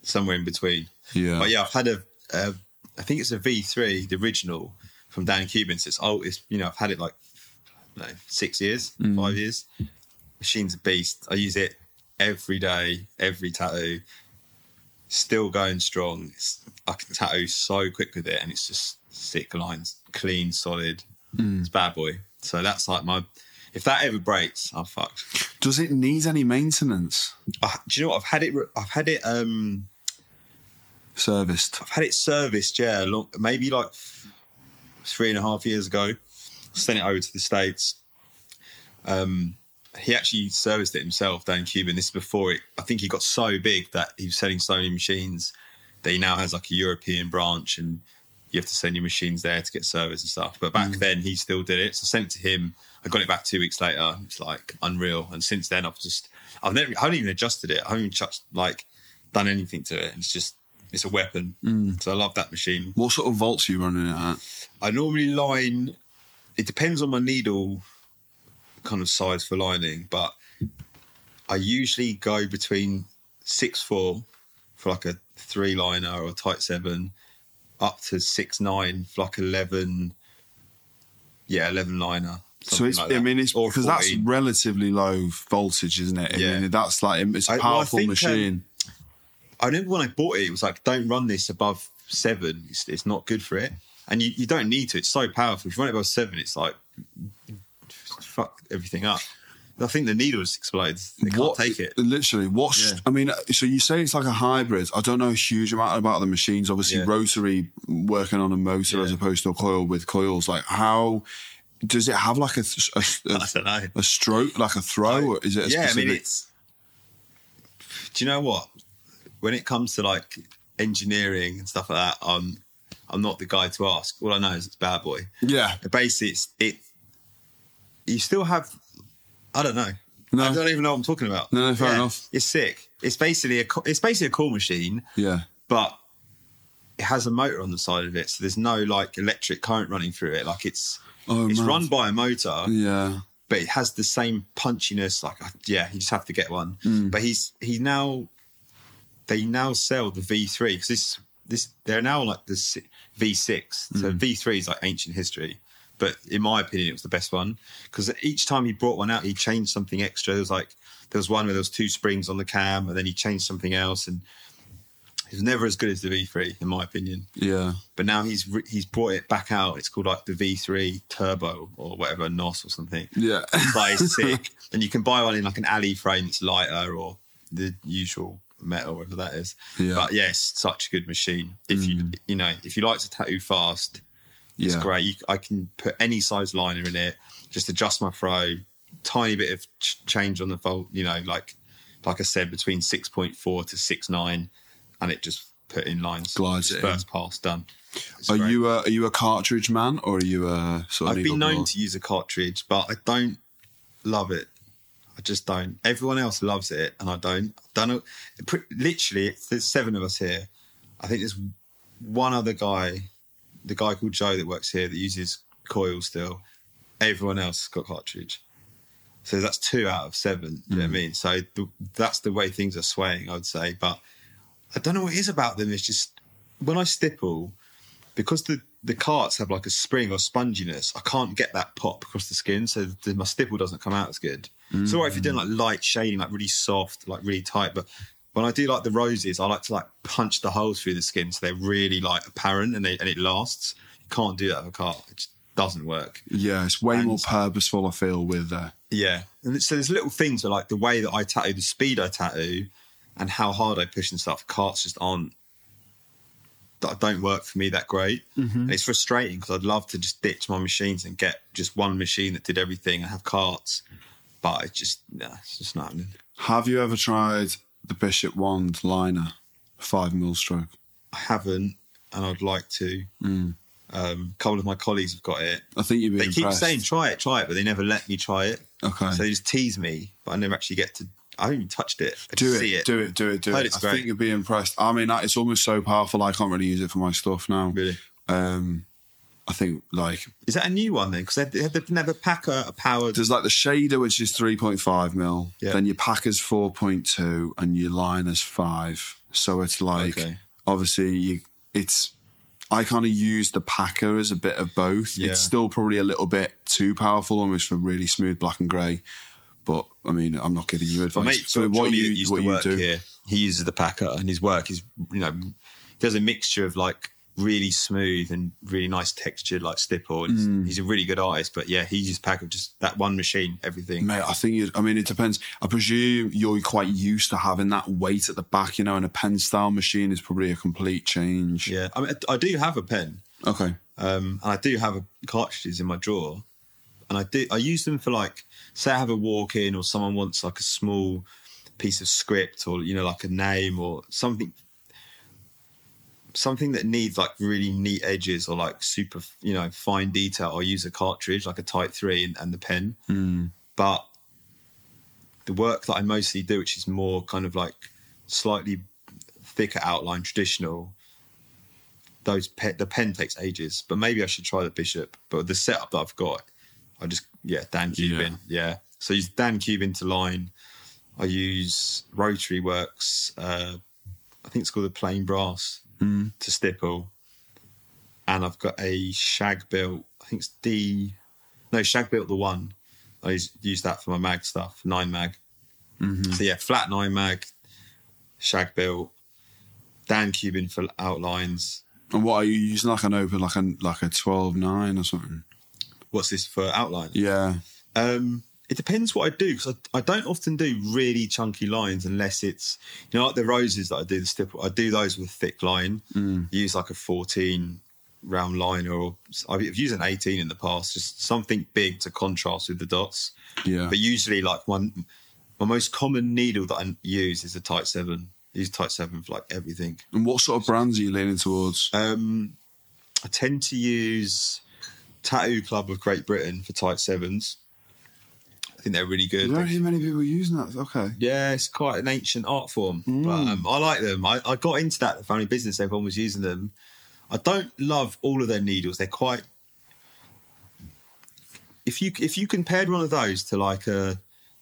A: somewhere in between.
B: Yeah.
A: But yeah, I've had a, a I think it's a V3, the original from Dan Kubin. So it's old. It's you know I've had it like know, six years,
B: Mm.
A: five years. Machine's a beast. I use it every day, every tattoo. Still going strong. It's, I can tattoo so quick with it, and it's just sick lines, clean, solid.
B: Mm.
A: It's bad boy. So that's like my. If that ever breaks, I'm fucked.
B: Does it need any maintenance?
A: I, do you know what? I've had it. I've had it. Um,
B: Serviced.
A: I've had it serviced. Yeah, long, maybe like three and a half years ago. Sent it over to the states. Um, he actually serviced it himself down in Cuba. And this is before it. I think he got so big that he was selling so many machines that he now has like a European branch, and you have to send your machines there to get service and stuff. But back mm. then, he still did it. So I sent it to him. I got it back two weeks later. It's like unreal. And since then, I've just I've never I haven't even adjusted it. I haven't even touched like done anything to it. It's just it's a weapon. Mm. So I love that machine.
B: What sort of volts are you running it at?
A: I normally line. It depends on my needle kind of size for lining, but I usually go between six four for like a three liner or a tight seven, up to six nine like eleven. Yeah, eleven liner.
B: So it's.
A: like
B: I mean, it's because that's relatively low voltage, isn't it? I
A: Yeah.
B: mean, that's like it's a
A: I- well, I
B: powerful
A: think, um,
B: machine.
A: I remember when I bought it, it was like, don't run this above seven. It's, it's not good for it. And you, you don't need to. It's so powerful. If you run it above seven, it's like, fuck everything up. I think the needle just explodes. They can't take it.
B: Literally, what's
A: Yeah.
B: I mean, so you say it's like a hybrid. I don't know a huge amount about the machines. Obviously,
A: Yeah.
B: rotary working on a motor
A: Yeah.
B: as opposed to a coil with coils. Like, how does it have like a a, (laughs) a,
A: I don't know.
B: a stroke, like a throw, or is it? A
A: yeah, I mean, it's. Do you know what? When it comes to like engineering and stuff like that, I'm I'm not the guy to ask. All I know is it's bad boy.
B: yeah.
A: Basically, it's it. You still have. I don't know.
B: No.
A: I don't even know what I'm talking about.
B: No, no, fair enough.
A: It's sick. it's basically a it's basically a core machine,
B: Yeah.
A: but it has a motor on the side of it, so there's no like electric current running through it. Like it's
B: Oh,
A: it's
B: mad.
A: run by a motor,
B: Yeah.
A: but it has the same punchiness. Like yeah, you just have to get one.
B: Mm.
A: But he's he now they now sell the V3 because this this they're now like the V6. So
B: Mm.
A: V3 is like ancient history. But in my opinion, it was the best one because each time he brought one out, he changed something extra. There was like there was one where there was two springs on the cam, and then he changed something else, and it was never as good as the V3 in my opinion.
B: Yeah.
A: But now he's he's brought it back out. It's called like the V3 Turbo or whatever NOS or something.
B: Yeah.
A: It's (laughs) sick, and you can buy one in like an alley frame that's lighter or the usual metal, whatever that is.
B: Yeah.
A: But yes, such a good machine. If you mm. you know if you like to tattoo fast, it's
B: Yeah.
A: great. You, I can put any size liner in it, just adjust my throw, tiny bit of ch- change on the fold. You know, like like I said, between six point four to six nine, and it just put in lines.
B: Glides it in.
A: first pass done. It's
B: Are
A: great.
B: you a are you a cartridge man or are you a sort of
A: I've been known to use a cartridge, but I don't love it. I just don't. Everyone else loves it, and I don't. I don't know. Literally, there's seven of us here. I think there's one other guy, the guy called Joe that works here that uses coil still. Everyone else has got cartridge. So that's two out of seven. Do you know what I mm. mean? So the, that's the way things are swaying, I would say. But I don't know what it is about them. It's just when I stipple, because the the carts have like a spring or sponginess, I can't get that pop across the skin, so the, my stipple doesn't come out as good. It's all right if you're doing mm. like light shading, like really soft, like really tight, but when I do like the roses, I like to like punch the holes through the skin so they're really like apparent and they and it lasts. You can't do that with a cart; it just doesn't work.
B: Yeah, it's way more purposeful. I feel with uh,
A: Yeah, and so there's little things that, like the way that I tattoo, the speed I tattoo, and how hard I push and stuff. Carts just aren't that don't work for me that great, and it's frustrating because I'd love to just ditch my machines and get just one machine that did everything and have carts, but it just nah, it's just not happening.
B: Have you ever tried the Bishop Wand liner, five mil stroke?
A: I haven't, and I'd like to. Um, a couple of my colleagues have got it.
B: I think you'd be
A: They keep saying try it, try it, but they never let me try it.
B: Okay.
A: So they just tease me, but I never actually get to. I haven't even touched it. I
B: do it,
A: see it.
B: do it, do it, do
A: Heard
B: it.
A: it's
B: I
A: great.
B: think you'd be impressed. I mean, it's almost so powerful. I can't really use it for my stuff now.
A: Really?
B: Um, I think like
A: Is that a new one then? Because they they never Packer powered.
B: there's like the shader, which is three point five mil.
A: Yeah.
B: Then your packer's four point two, and your liner's five. So it's like
A: Okay.
B: obviously you. It's I kind of use the packer as a bit of both.
A: Yeah.
B: It's still probably a little bit too powerful, almost for really smooth black and grey. But I mean, I'm not giving you advice.
A: Mate,
B: so what you what
A: to
B: you
A: work
B: do?
A: here, he uses the packer, and his work is you know does a mixture of like really smooth and really nice textured like stipple. And
B: Mm.
A: He's a really good artist, but yeah, he uses packer just that one machine, everything.
B: Mate, I think you. I mean, it depends. I presume you're quite used to having that weight at the back, you know, and a pen style machine is probably a complete change.
A: Yeah, I mean, I do have a pen,
B: Okay.
A: um, and I do have a, cartridges in my drawer, and I do I use them for like say I have a walk in or someone wants like a small piece of script or you know like a name or something something that needs like really neat edges or like super you know fine detail I'll use a cartridge like a type 3 and, and the pen but the work that I mostly do which is more kind of like slightly thicker outline traditional those pe- the pen takes ages, but maybe I should try the Bishop. But the setup that I've got, I just yeah Dan Kubin, yeah. So I use Dan Kubin to line. I use Rotary Works. Uh, I think it's called the plain brass to stipple, and I've got a shag built. I think it's D. No, shag built the one. I use, use that for my mag stuff, nine mag. So yeah, flat nine mag, shag built. Dan Kubin for outlines.
B: And what are you using? Like an open, like a like a twelve nine or something?
A: What's this for outline?
B: Yeah.
A: Um, it depends what I do because I, I don't often do really chunky lines unless it's you know like the roses that I do the stipple. I do those with a thick line. Use like a fourteen round liner or I've used an eighteen in the past. Just something big to contrast with the dots.
B: Yeah.
A: But usually, like one my most common needle that I use is a Type Seven. I use Type Seven for like everything.
B: And what sort of brands are you leaning towards?
A: Um, I tend to use Tattoo Club of Great Britain for Type Sevens. I think they're really
B: I
A: good.
B: don't hear many people using that. Okay.
A: Yeah, it's quite an ancient art form,
B: Mm.
A: but um, I like them. I, I got into that family business. Everyone was using them. I don't love all of their needles. They're quite. If you if you compared one of those to like a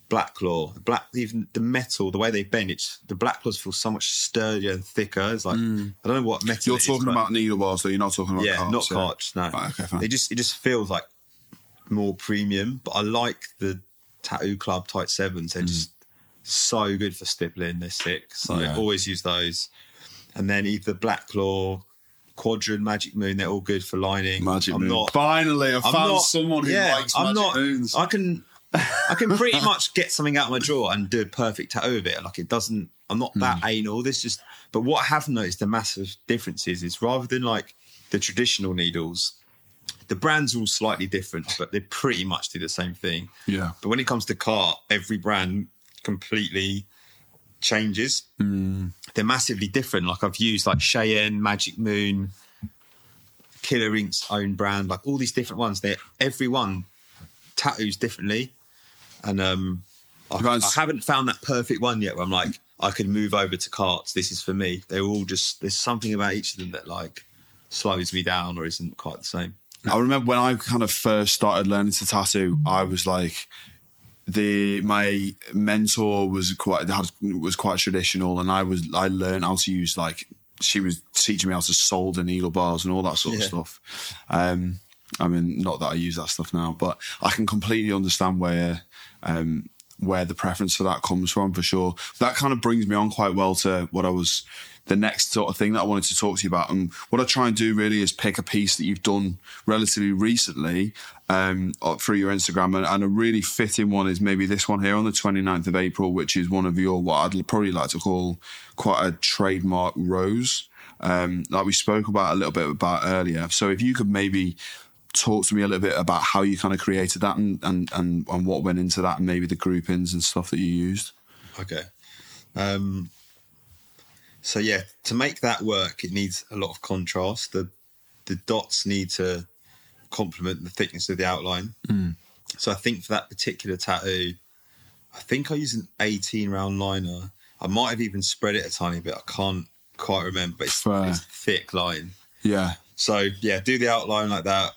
A: black claw, black even the metal, the way they bend, it's the black claws feel so much sturdier and thicker. It's like I don't know what metal.
B: Mm. You're
A: is,
B: talking
A: but-
B: about needle bars, though. You're not talking about
A: yeah,
B: carts,
A: not
B: yeah.
A: carts. No,
B: Right, okay, fine.
A: It just it just feels like more premium. But I like the Tattoo Club tight Sevens. They're just so good for stippling. They're sick. So
B: Mm. Yeah.
A: I always use those. And then either Black Claw, Quadrant, Magic Moon. They're all good for lining.
B: Magic
A: I'm
B: Moon.
A: not.
B: Finally, I
A: I'm
B: found
A: not-
B: someone who
A: yeah,
B: likes
A: I'm
B: Magic
A: not.
B: Moons.
A: I can. I can pretty (laughs) much get something out of my drawer and do a perfect tattoo of it. Like it doesn't. I'm not that
B: Hmm.
A: anal. This just. But what I have noticed the massive differences is rather than like the traditional needles, the brands are all slightly different, but they pretty much do the same thing.
B: Yeah.
A: But when it comes to cart, every brand completely changes.
B: Hmm.
A: They're massively different. Like I've used like Cheyenne, Magic Moon, Killer Ink's own brand, like all these different ones. They every one tattoos differently, and um, I, I haven't found that perfect one yet. Where I'm like, I could move over to carts. This is for me. They're all just there's something about each of them that like slows me down or isn't quite the same.
B: I remember when I kind of first started learning to tattoo, I was like, the my mentor was quite had, was quite traditional, and I was I learned how to use like she was teaching me how to solder needle bars and all that sort of
A: Yeah.
B: stuff. Um, I mean, not that I use that stuff now, but I can completely understand where um, where the preference for that comes from for sure. That kind of brings me on quite well to what I was the next sort of thing that I wanted to talk to you about. And what I try and do really is pick a piece that you've done relatively recently um, through your Instagram. And, and a really fitting one is maybe this one here on the 29th of April, which is one of your, what I'd probably like to call quite a trademark rose. Um, like we spoke about a little bit about earlier. So if you could maybe talk to me a little bit about how you kind of created that and, and, and, and what went into that and maybe the groupings and stuff that you used.
A: Okay. Um, so yeah, to make that work, it needs a lot of contrast. The the dots need to complement the thickness of the outline. Hmm. So I think for that particular tattoo, I think I used an 18 round liner. I might have even spread it a tiny bit. I can't quite remember. But it's,
B: Fair.
A: it's thick line.
B: Yeah.
A: So yeah, do the outline like that,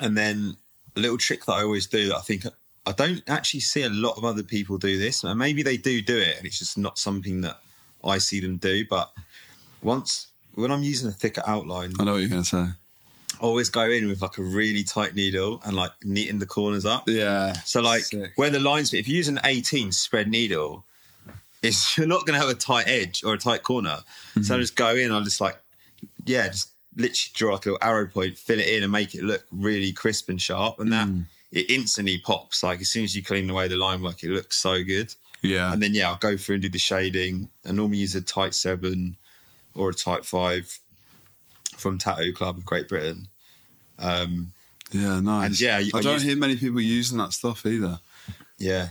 A: and then a little trick that I always do that I think I don't actually see a lot of other people do this, and maybe they do do it, and it's just not something that I see them do. But once when I'm using a thicker outline,
B: I know what you're going to say.
A: I always go in with like a really tight needle and like neaten the corners up.
B: Yeah.
A: So like
B: Sick.
A: where the lines, if you use an 18 spread needle, it's (laughs) you're not going to have a tight edge or a tight corner. So mm-hmm. I just go in. I'm just like, yeah, just literally draw like a little arrow point, fill it in, and make it look really crisp and sharp. And that mm. it instantly pops. Like as soon as you clean away the line work, it looks so good.
B: Yeah.
A: And then yeah, I'll go through and do the shading. I normally use a tight seven or a tight five from Tattoo Club of Great Britain. Um,
B: yeah, nice.
A: And yeah,
B: I
A: I
B: don't
A: used-
B: hear many people using that stuff either.
A: Yeah,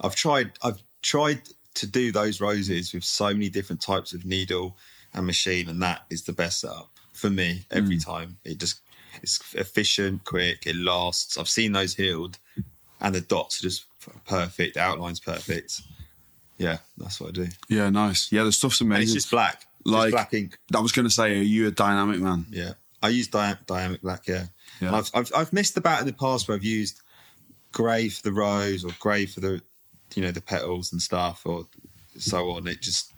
A: I've tried. I've tried to do those roses with so many different types of needle and machine, and that is the best setup for me every time. It just it's efficient, quick, it lasts. I've seen those healed, and the dots are just perfect. The outline's perfect. Yeah, that's what I do.
B: Yeah, nice. Yeah, the stuff's
A: And
B: amazing.
A: it's just black,
B: Like-
A: just black ink.
B: I was going to say, are you a dynamic man?
A: Yeah, I use dia- dynamic black. Yeah,
B: Yeah.
A: I've, I've I've missed about in the past where I've used grey for the rose or grey for the you know the petals and stuff or so on. It just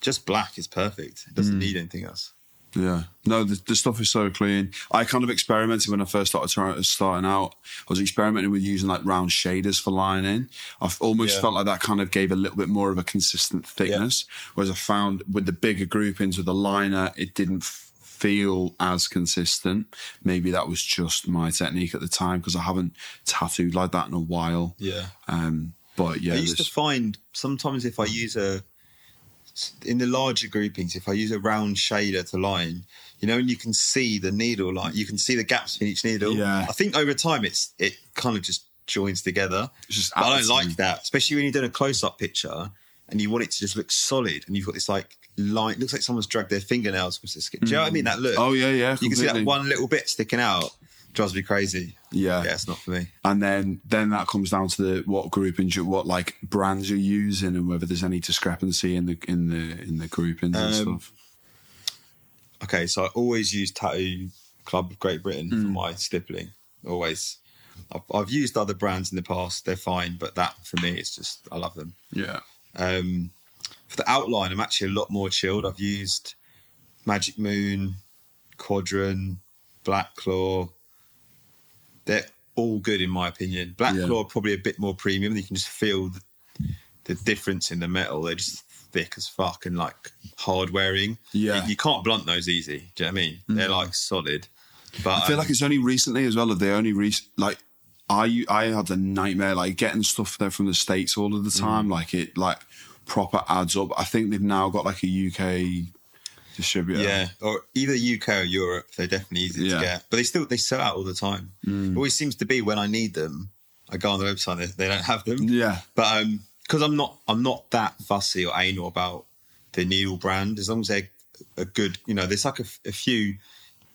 A: just black is perfect. It
B: Mm.
A: doesn't need anything else.
B: Yeah. No, the, the stuff is so clean. I kind of experimented when I first started trying, starting out. I was experimenting with using like round shaders for lining. I've almost
A: Yeah.
B: felt like that kind of gave a little bit more of a consistent thickness. Whereas I found with the bigger groupings with the liner, it didn't f- feel as consistent. Maybe that was just my technique at the time because I haven't tattooed like that in a while.
A: Yeah.
B: Um, but yeah,
A: I used
B: this-
A: to find sometimes if I use a in the larger groupings, if I use a round shader to line, you know, and you can see the needle line, you can see the gaps in each needle.
B: Yeah.
A: I think over time it's it kind of just joins together. I don't like that, especially when you're doing a close-up picture and you want it to just look solid, and you've got this like line. It looks like someone's dragged their fingernails across the skin. Do you know what I mean? That look.
B: Oh yeah, yeah.
A: you can see that one little bit sticking out. Drives me crazy.
B: Yeah.
A: yeah, it's not for me.
B: And then then that comes down to the what groupings, you, what like brands you're using, and whether there's any discrepancy in the in the in the groupings and
A: Um,
B: stuff.
A: Okay, so I always use Tattoo Club of Great Britain
B: Hmm.
A: for my stippling. Always. I've, I've used other brands in the past; they're fine, but that for me, it's just I love them.
B: Yeah.
A: Um, for the outline, I'm actually a lot more chilled. I've used Magic Moon, Quadrant, Black Claw. They're all good in my opinion. Black
B: Yeah.
A: Claw are probably a bit more premium. You can just feel the, the difference in the metal. They're just thick as fuck and like hard wearing.
B: Yeah.
A: you, you can't blunt those easy. Do you know what I mean? They're like solid. But
B: I feel
A: um,
B: like it's only recently as well. They only re- like I I had a nightmare like getting stuff there from the states all of the
A: Mm.
B: time. Like it like proper adds up. I think they've now got like a UK distributor.
A: Yeah, or either UK or Europe. They're definitely easy
B: Yeah.
A: to get, but they still they sell out all the time. It always seems to be when I need them, I go on the website. They, they don't have them.
B: Yeah.
A: but um, because I'm not I'm not that fussy or anal about the needle brand. As long as they're a good, you know, there's like a few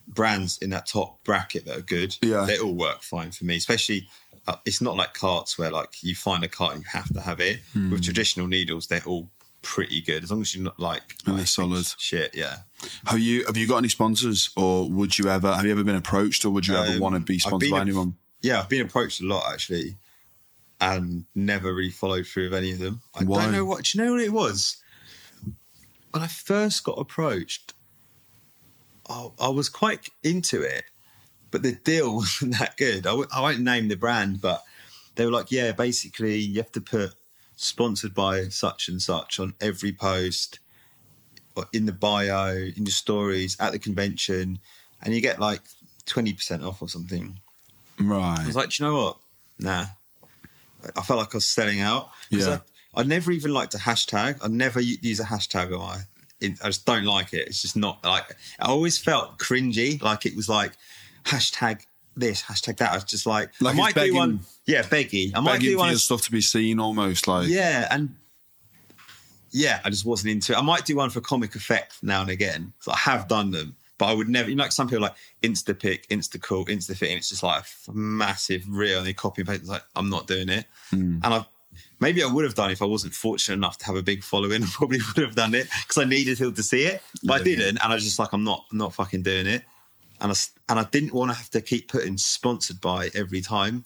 A: brands in that top bracket that are good.
B: Yeah.
A: they all work fine for me. Especially, uh, it's not like carts where like you find a cart and you have to have it.
B: Hmm.
A: With traditional needles, they're all pretty good as long as you're not like
B: And they're solid.
A: shit. Yeah.
B: Have you have you got any sponsors, or would you ever have you ever been approached, or would you ever
A: Um,
B: want to be sponsored by
A: a-
B: anyone?
A: Yeah, I've been approached a lot actually, and never really followed through with any of them. I
B: Why?
A: don't know what. Do you know what it was? When I first got approached, I, I was quite into it, but the deal (laughs) wasn't that good. I w- I won't name the brand, but they were like, "Yeah, basically, you have to put sponsored by such and such on every post, or in the bio, in your stories, at the convention, and you get like twenty percent off or something."
B: Right.
A: I was like, Do you know what? Nah. I felt like I was selling out.
B: Yeah.
A: I, I never even liked a hashtag. I never use a hashtag on my. I just don't like it. It's just not like. I always felt cringy. Like it was like hashtag this, hashtag that. I was just like,
B: Like
A: I might
B: begging-
A: do one. Yeah, beggy. I might do one.
B: stuff to be seen, almost like
A: Yeah, and yeah, I just wasn't into it. I might do one for comic effect now and again. So I have done them, but I would never. You know, like some people like Insta pick, Insta call, Insta fit, and it's just like a massive reel, and they copy and paste. It's like I'm not doing it, hmm. and I maybe I would have done if I wasn't fortunate enough to have a big following. (laughs) I probably would have done it because I needed people to see it, but I didn't, and I was just like I'm not, I'm not fucking doing it, and I and I didn't want to have to keep putting sponsored by every time.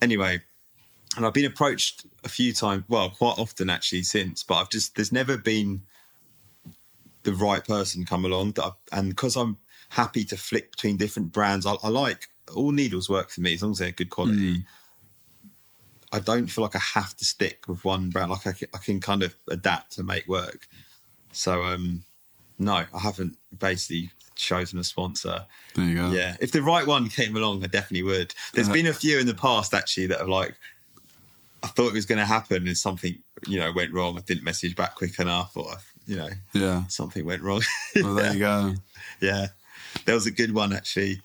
A: Anyway, and I've been approached a few times, well, quite often actually since, but I've just there's never been the right person come along that, I, and because I'm happy to flick between different brands, I, I like all needles work for me as long as they're good quality. I don't feel like I have to stick with one brand. Like I can, I can kind of adapt to make work. So um, no, I haven't basically chosen a sponsor.
B: there you go.
A: Yeah, if the right one came along, I definitely would. There's
B: Uh-huh.
A: been a few in the past actually that have like, I thought it was going to happen and something, you know, went wrong. I didn't message back quick enough, or you know,
B: Yeah.
A: something went wrong. (laughs)
B: Well, there you go. (laughs)
A: yeah, there was a good one actually.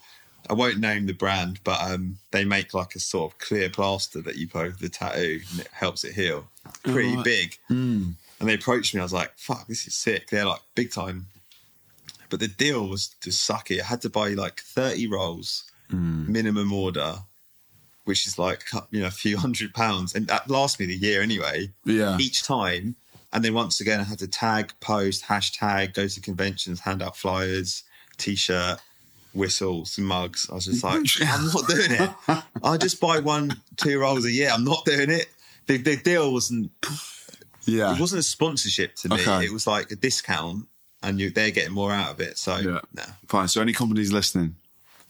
A: I won't name the brand, but um, they make like a sort of clear plaster that you put over the tattoo and it helps it heal. Pretty
B: right.
A: big. And they approached me. I was like, "Fuck, this is sick." They're like big time. But the deal was to suck it. I had to buy like thirty rolls mm. minimum order, which is like you know a few (laughs) hundred pounds, and that lasts me the year anyway.
B: Yeah.
A: Each time, and then once again, I had to tag, post, hashtag, go to conventions, hand out flyers, t-shirt, whistles, mugs. I was just like, (laughs) I'm not doing it. I just buy one, two rolls a year. I'm not doing it. The, the deal wasn't
B: Yeah.
A: it wasn't a sponsorship to me.
B: Okay.
A: It was like a discount, and you, they're getting more out of it. So
B: Yeah. Fine. So any companies listening,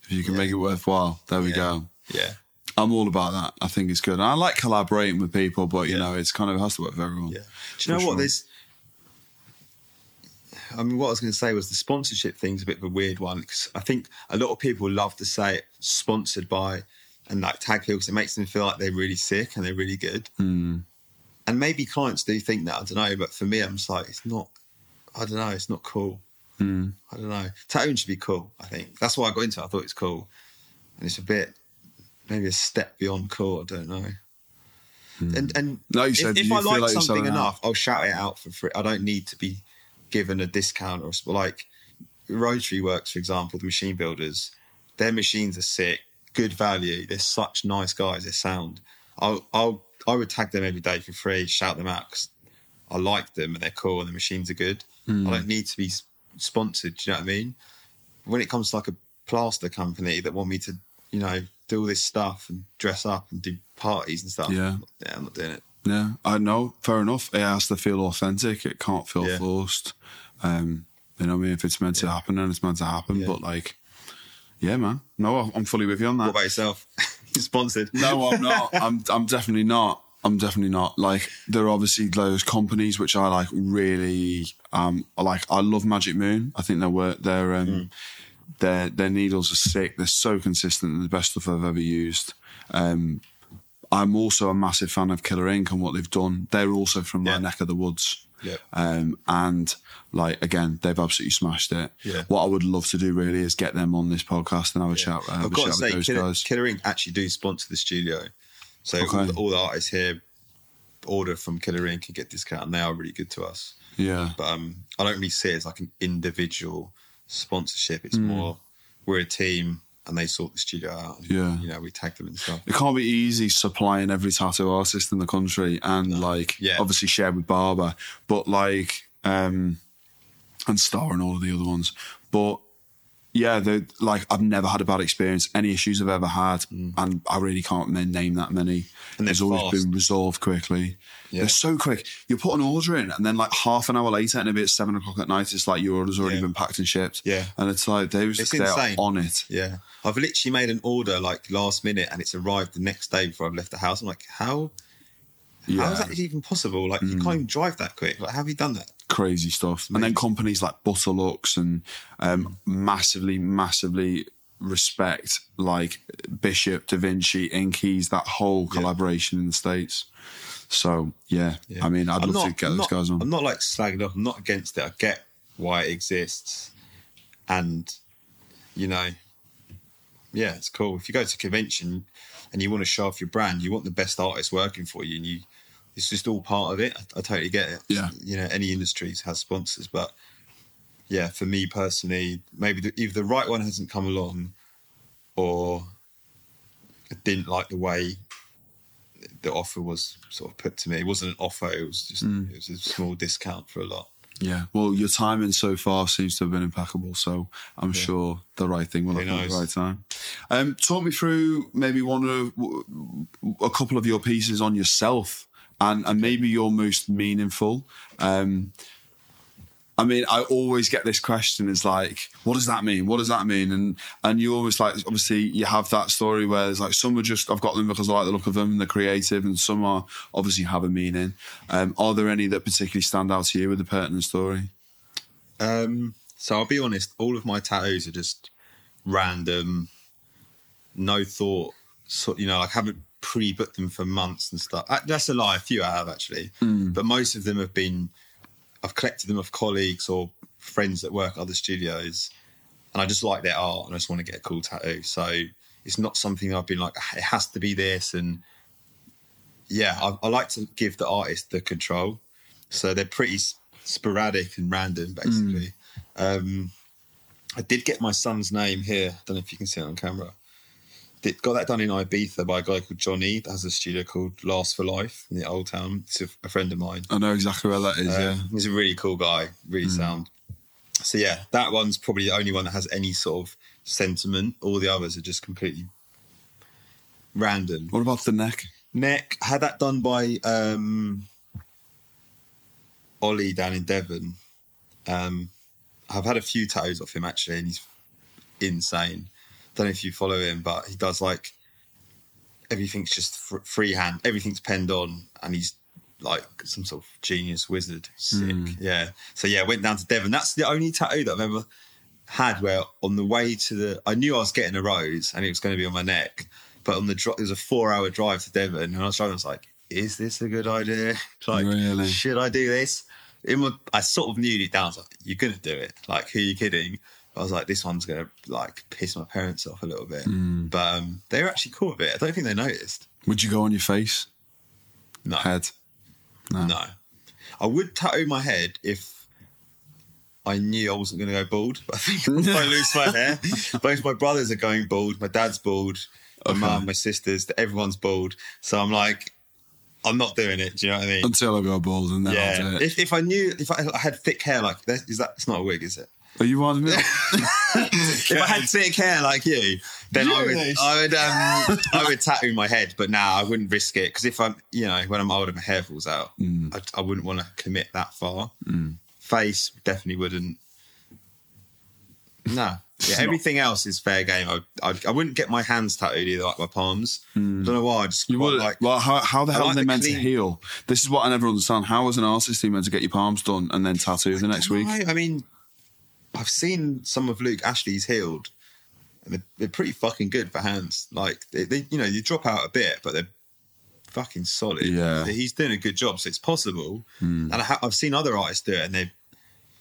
B: if you can
A: Yeah.
B: make it worthwhile, there we
A: Yeah.
B: go.
A: yeah,
B: I'm all about that. I think it's good. And I like collaborating with people, but you know, it's kind of it has to work for everyone.
A: yeah. Do you know
B: For
A: what?
B: sure.
A: There's. I mean, what I was going to say was the sponsorship thing's a bit of a weird one because I think a lot of people love to say it sponsored by and like tag people 'cause it makes them feel like they're really sick and they're really good.
B: Hmm.
A: And maybe clients do think that. I don't know, but for me, I'm just like, it's not. I don't know. It's not cool.
B: Hmm.
A: I don't know. Tattooing should be cool. I think that's why I got into it. I thought it was cool, and it's a bit maybe a step beyond cool. I don't know. And and
B: Like you said,
A: if
B: you
A: I like
B: like
A: something
B: selling out.
A: enough, I'll shout it out for free. I don't need to be given a discount or like Rotary Works, for example, the machine builders. their machines are sick, good value. They're such nice guys. They're sound. I'll, I'll, I would tag them every day for free, shout them out because I like them and they're cool and the machines are good. I don't need to be sponsored. Do you know what I mean? When it comes to like a plaster company that want me to, you know, do all this stuff and dress up and do parties and stuff,
B: Yeah.
A: yeah, I'm not doing it.
B: Yeah, I know. Fair enough. It has to feel authentic. It can't feel
A: Yeah.
B: forced. Um, you know, what I mean, if it's meant to happen, then it's meant to happen.
A: Yeah.
B: But like, yeah, man. No, I'm fully with you on that.
A: What about yourself? (laughs) You're sponsored.
B: No, I'm not. (laughs) I'm I'm definitely not. I'm definitely not. Like there are obviously those companies which I like really um like I love Magic Moon. I think their work their um their their needles are sick. They're so consistent and the best stuff I've ever used. Um I'm also a massive fan of Killer Ink and what they've done. They're also from my
A: Yeah.
B: neck of the woods.
A: Yeah.
B: Um, and like again, they've absolutely smashed it.
A: Yeah.
B: What I would love to do really is get them on this podcast and have a chat, have
A: I've got to
B: with
A: say,
B: those
A: Killer,
B: guys.
A: Killer Ink actually do sponsor the studio. So all, the, all the artists here order from Killer Ink and get discount, and they are really good to us.
B: yeah.
A: But um, I don't really see it as like an individual sponsorship. It's
B: Hmm.
A: more we're a team and they sort the studio out. And,
B: Yeah.
A: you know, we tag them and stuff.
B: It can't be easy supplying every tattoo artist in the country and like
A: Yeah.
B: obviously shared with Barber, but like um and Star and all of the other ones. But yeah, like I've never had a bad experience. Any issues I've ever had, and I really can't name that many.
A: Mm. And
B: It's always
A: fast.
B: been resolved quickly.
A: Yeah.
B: They're so quick. You put an order in, and then like half an hour later, and maybe it's seven o'clock at night. It's like your order's already
A: Yeah.
B: been packed and shipped.
A: Yeah.
B: and it's like they was they're on it.
A: Yeah. I've literally made an order like last minute and it's arrived the next day before I've left the house. I'm like, how?
B: Yeah. Mm.
A: How is that even possible? Like, you can't even drive that quick. Like, how have you done that?
B: crazy stuff. And then companies like Butterluxe and um, massively, massively respect like Bishop, Da Vinci, Inkeeze, that whole collaboration in the States. So yeah, I mean, I'd
A: I'm
B: love to get
A: I'm
B: those
A: not-
B: guys on.
A: I'm not like slagging off. I'm not against it. I get why it exists, and you know, yeah, it's cool. If you go to a convention and you want to show off your brand, you want the best artists working for you, and you, it's just all part of it. I, I totally get it.
B: Yeah.
A: you know, any industries has sponsors, but yeah, for me personally, maybe the, either the right one hasn't come along, or I didn't like the way the offer was sort of put to me. It wasn't an offer; it was just
B: Mm.
A: it was a small discount for a lot.
B: Yeah. Well, your timing so far seems to have been impeccable. So I'm sure the right thing will happen at the right time. Um, talk me through maybe one of a couple of your pieces on yourself, and and maybe your most meaningful. Um, I mean, I always get this question: is like, what does that mean? What does that mean? And and you always like, obviously, you have that story where there's like some are just I've got them because I like the look of them and they're creative, and some are obviously have a meaning. Um, are there any that particularly stand out to you with a pertinent story?
A: Um, so I'll be honest, all of my tattoos are just random, no thought. So you know, like I haven't pre-booked them for months and stuff. That's a lie. A few I have actually, but most of them have been. I've collected them of colleagues or friends that work at other studios, and I just like their art and I just want to get a cool tattoo. So it's not something I've been like it has to be this and yeah, I, I like to give the artist the control. So they're pretty s- sporadic and random, basically. Um, I did get my son's name here. I don't know if you can see it on camera. Did, got that done in Ibiza by a guy called Johnny that has a studio called Last for Life in the Old Town. It's a, a friend of mine.
B: I know exactly where that is. yeah.
A: Um, He's a really cool guy, really
B: Hmm.
A: sound. So yeah, that one's probably the only one that has any sort of sentiment. All the others are just completely random.
B: What about the neck?
A: Neck had that done by um, Ollie down in Devon. Um, I've had a few tattoos off him actually, and he's insane. Don't know if you follow him, but he does like everything's just fr- freehand. Everything's penned on, and he's like some sort of genius wizard. Sick, hmm. yeah. So yeah, went down to Devon. That's the only tattoo that I've ever had where on the way to the I knew I was getting a rose and it was going to be on my neck, but on the dri- it was a four hour drive to Devon and I was driving. I was like, "Is this a good idea? (laughs) Like,
B: Really?
A: should I do this?" In my, I sort of knew it down. I was like, "You're going to do it? Like, who are you kidding?" I was like, "This one's going to like piss my parents off a little bit." But um, they were actually cool with it. I don't think they noticed.
B: Would you go on your face,
A: No,
B: head?
A: no. I would tattoo my head if I knew I wasn't going to go bald. But I think (laughs) if I (laughs) lose my hair, both my brothers are going bald. My dad's bald. My
B: Okay.
A: mum, my sisters, everyone's bald. So I'm like, I'm not doing it. Do you know what I mean?
B: Until I go bald and then I'll
A: yeah.
B: do it.
A: If, if I knew, if I, I had thick hair like that, is that? It's not a wig, is it?
B: Are you on me? (laughs)
A: if I had thick hair like you, then I would,
B: Yes.
A: I would, um, I would tattoo my head. But now I wouldn't risk it because if I'm, you know, when I'm older, my hair falls out.
B: Mm.
A: I, I wouldn't want to commit that far. Face definitely wouldn't. No, yeah, everything else is fair game. I, I, I wouldn't get my hands tattooed either, like my palms. I don't know why. I just
B: Mm. You would
A: like.
B: well, how, how the hell
A: like
B: are they
A: the
B: meant to heal? This is what I never understand. How as an artist are you meant to get your palms done and then tattoo the next week?
A: No, I mean, I've seen some of Luke Ashley's healed, and they're, they're pretty fucking good for hands. Like they, they, you know, you drop out a bit, but they're fucking solid.
B: Yeah.
A: He's doing a good job, so it's possible. And I ha- I've seen other artists do it, and they.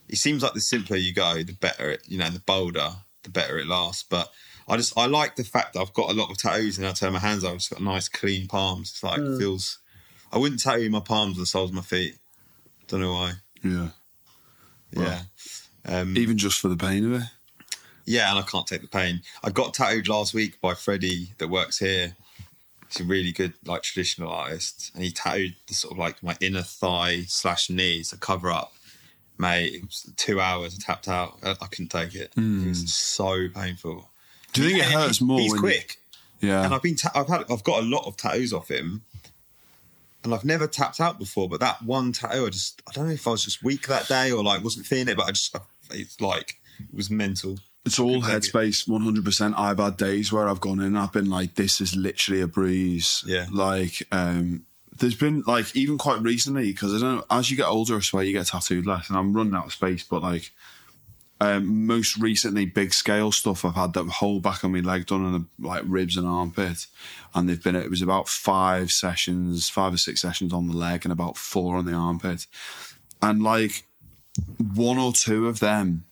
A: It seems like the simpler you go, the better it. You know, the bolder, the better it lasts. But I just I like the fact that I've got a lot of tattoos, and I turn my hands out. I've just got nice, clean palms. It's like
B: Hmm.
A: feels. I wouldn't tattoo my palms or the soles of my feet. Don't know why.
B: Yeah.
A: Yeah. Um,
B: Even just for the pain of it.
A: Yeah, and I can't take the pain. I got tattooed last week by Freddie that works here. He's a really good like traditional artist, and he tattooed the sort of like my inner thigh slash knees, to cover up. Mate, it was two hours. I tapped out. I, I couldn't take it. It was so painful.
B: Do you think it hurts
A: he-
B: more?
A: He's quick,
B: Yeah.
A: and I've been ta- I've had I've got a lot of tattoos off him, and I've never tapped out before. But that one tattoo, I just I don't know if I was just weak that day or like wasn't feeling it, but I just it's like it was mental.
B: It's all
A: Couldn't take it.
B: headspace, one hundred percent. I've had days where I've gone in and I've been like, "This is literally a breeze."
A: Yeah.
B: Like, um, there's been like even quite recently because I don't know. As you get older, I swear you get tattooed less, and I'm running out of space. But like, um, most recently, big scale stuff. I've had the whole back of my leg done and like ribs and armpit, and they've been. It was about five sessions, five or six sessions on the leg, and about four on the armpit, and like one or two of them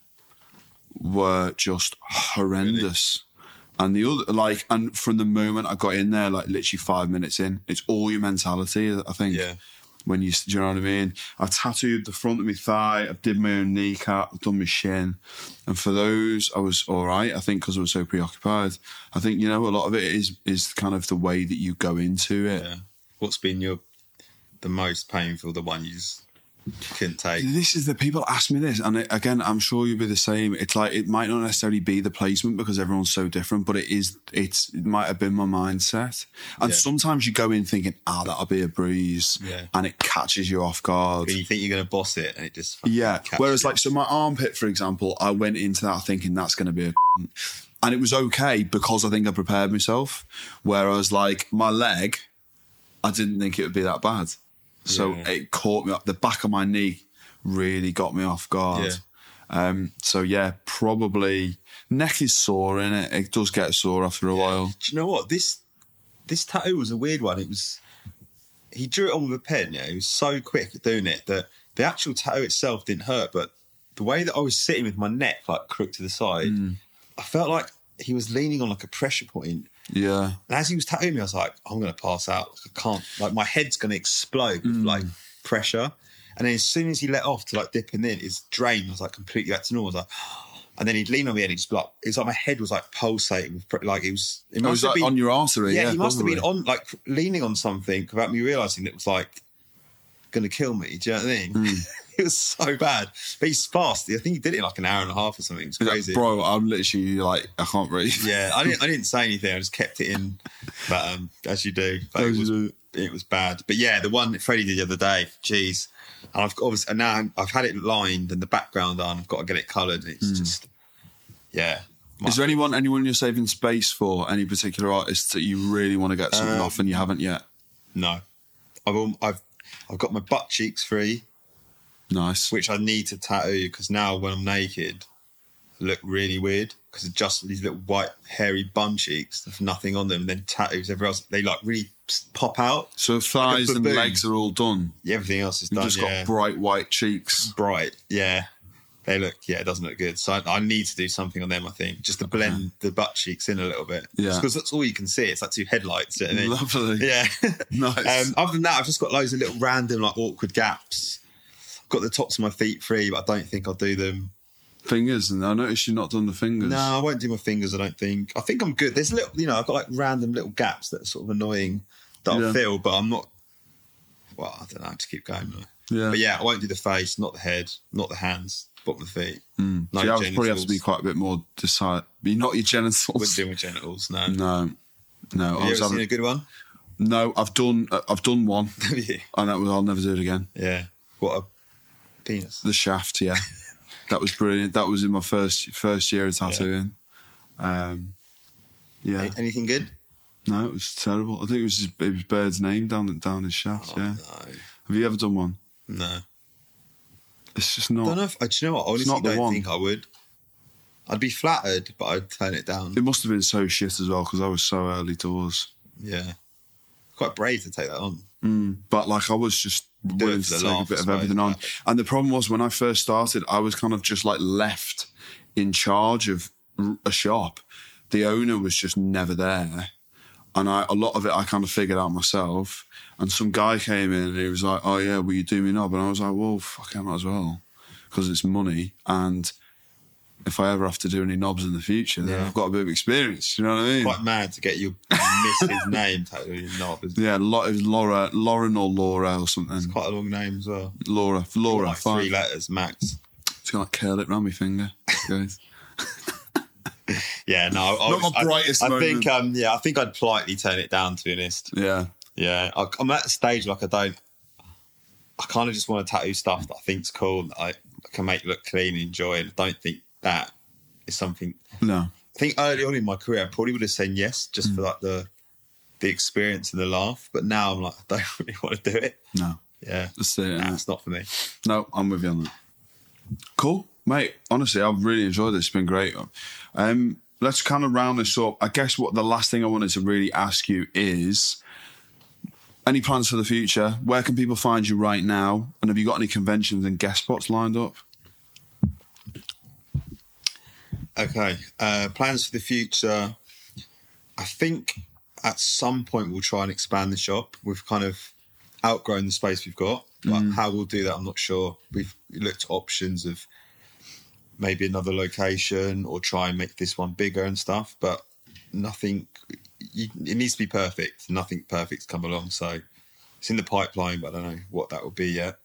B: were just horrendous. And the other, like, and from the moment I got in there, like literally five minutes in, it's all your mentality. I think.
A: Yeah.
B: When you, do you know what I mean? I've tattooed the front of my thigh. I've did my own kneecap. I've done my shin, and for those, I was all right. I think because I was so preoccupied. I think you know a lot of it is is kind of the way that you go into it.
A: Yeah. What's been your the most painful? The one you just couldn't take.
B: This is the people ask me this, and it, again, I'm sure you'll be the same. It's like it might not necessarily be the placement because everyone's so different, but it is. It's it might have been my mindset, and
A: Yeah.
B: sometimes you go in thinking, "Ah, that'll be a breeze,"
A: Yeah.
B: and it catches you off guard.
A: When you think you're going to boss it, and it just
B: Yeah. Whereas,
A: you.
B: like, so my armpit, for example, I went into that thinking that's going to be a, (laughs) and it was okay because I think I prepared myself. Whereas, like, my leg, I didn't think it would be that bad. So
A: Yeah.
B: it caught me up. The back of my knee really got me off guard. Um, so yeah, probably neck is sore in it. It does get sore after a while.
A: Do you know what this this tattoo was a weird one. It was he drew it on with a pen. Yeah, he was so quick at doing it that the actual tattoo itself didn't hurt, but the way that I was sitting with my neck like crooked to the side,
B: Hmm.
A: I felt like he was leaning on like a pressure point.
B: Yeah.
A: And as he was tattooing me, I was like, I'm going to pass out. I can't. Like, my head's going to explode with like pressure. And then as soon as he let off to like dipping in, his drain was like completely back to normal. I was like, (gasps) and then he'd lean on me and he'd just be like, it's like my head was like pulsating. With, like, it was, it
B: It
A: must
B: was
A: have
B: like
A: been,
B: on your artery.
A: yeah,
B: Yeah,
A: he must have been on, like, leaning on something without me realizing it was like going to kill me. Do you know what I mean?
B: Hmm. (laughs) (laughs)
A: it was so bad. But he's fast. I think he did it in like an hour and a half or something. It's
B: He's like,
A: crazy.
B: Bro, I'm literally like, I can't breathe.
A: Yeah, I didn't. I (laughs) didn't say anything. I just kept it in, but um, as you do. But it
B: As you
A: was
B: do.
A: it was bad. But yeah, the one that Freddie did the other day. Jeez, and I've obviously and now I've had it lined and the background on. I've got to get it coloured. It's just yeah.
B: Hmm. Is there anyone anyone you're saving space for? Any particular artists that you really want to get something
A: Um,
B: off and you haven't yet?
A: no? I've I've I've got my butt cheeks free,
B: Nice.
A: which I need to tattoo because now when I'm naked, I look really weird because it's just these little white hairy bum cheeks. There's nothing on them. And then tattoos everywhere else. They like really pop out.
B: So thighs and
A: baboon.
B: legs are all done.
A: Yeah, everything else is
B: You've
A: done.
B: just
A: yeah.
B: got bright white cheeks.
A: bright. Yeah, they look. Yeah, it doesn't look good. So I, I need to do something on them. I think just to blend the butt cheeks in a little bit.
B: Yeah.
A: because that's all you can see. It's like two headlights. you know I mean?
B: Lovely.
A: Yeah. (laughs)
B: Nice.
A: Um, other than that, I've just got loads of little random like awkward gaps. Got the tops of my feet free, but I don't think I'll do them.
B: Fingers, and I noticed you've not done the fingers.
A: No, I won't do my fingers. I don't think. I think I'm good. There's little, you know, I've got like random little gaps that are sort of annoying that
B: Yeah.
A: I feel, but I'm not. Well, I don't know. I to keep going. Though.
B: Yeah.
A: But yeah, I won't do the face, not the head, not the hands, bottom of the feet.
B: Mm.
A: No
B: I would probably have to be quite a bit more decide. Not your genitals.
A: Wouldn't do my genitals. No.
B: No, no. I
A: Have you
B: was
A: ever seen
B: having,
A: a good one?
B: no, I've done. uh, I've done one, (laughs) and that was. I'll never do it again.
A: Yeah. What a penis.
B: The shaft, yeah, (laughs) that was brilliant. That was in my first first year of tattooing. Um, yeah,
A: Any- Anything good?
B: no, it was terrible. I think it was his, it was Bird's name down down his shaft.
A: Oh,
B: yeah,
A: No.
B: have you ever done one?
A: No.
B: It's just
A: I don't know if, uh, do you know what? I honestly
B: not the
A: don't
B: one.
A: think I would. I'd be flattered, but I'd turn it down.
B: It must have been so shit as well because I was so early doors.
A: Yeah. Quite brave to take that on.
B: Mm. But like I was just willing to take a bit of everything on.
A: suppose.
B: And the problem was when I first started, I was kind of just like left in charge of a shop. The owner was just never there. And I, a lot of it I kind of figured out myself. And some guy came in and he was like, Oh, yeah, will you do me knob? And I was like, Well, fuck, I might as well. Because it's money. And if I ever have to do any knobs in the future, then
A: Yeah.
B: I've got a bit of experience. You know what I mean?
A: Quite mad to get your missus (laughs) name tattooed your knob. It's
B: yeah, it Laura, Lauren or Laura or something.
A: quite a long name as well.
B: Laura, Laura,
A: like
B: fine.
A: three letters max.
B: It's gonna like curl it round my finger, guys. (laughs)
A: Yeah, no. I,
B: Not
A: was-
B: my brightest
A: I, think,
B: moment.
A: um, yeah, I think I'd politely turn it down. To be honest,
B: yeah,
A: yeah, I, I'm at a stage like I don't. I kind of just want to tattoo stuff that I think's cool, that I can make look clean and enjoy. And I don't think that is something.
B: no,
A: I think early on in my career, I probably would have said yes just
B: Mm.
A: for like the the experience and the laugh. But now I'm like, (laughs) I don't really want to do it.
B: no.
A: Yeah,
B: That's it.
A: nah, it's not for me.
B: No, I'm with you on that. Cool, mate. Honestly, I've really enjoyed this. It's been great. Um, let's kind of round this up. I guess what the last thing I wanted to really ask you is. Any plans for the future? Where can people find you right now? And have you got any conventions and guest spots lined up?
A: Okay. Uh, plans for the future. I think at some point we'll try and expand the shop. We've kind of outgrown the space we've got, but how we'll do that, I'm not sure. We've looked at options of maybe another location or try and make this one bigger and stuff, but nothing. You, it needs to be perfect. Nothing perfect's come along, so it's in the pipeline, but I don't know what that will be yet.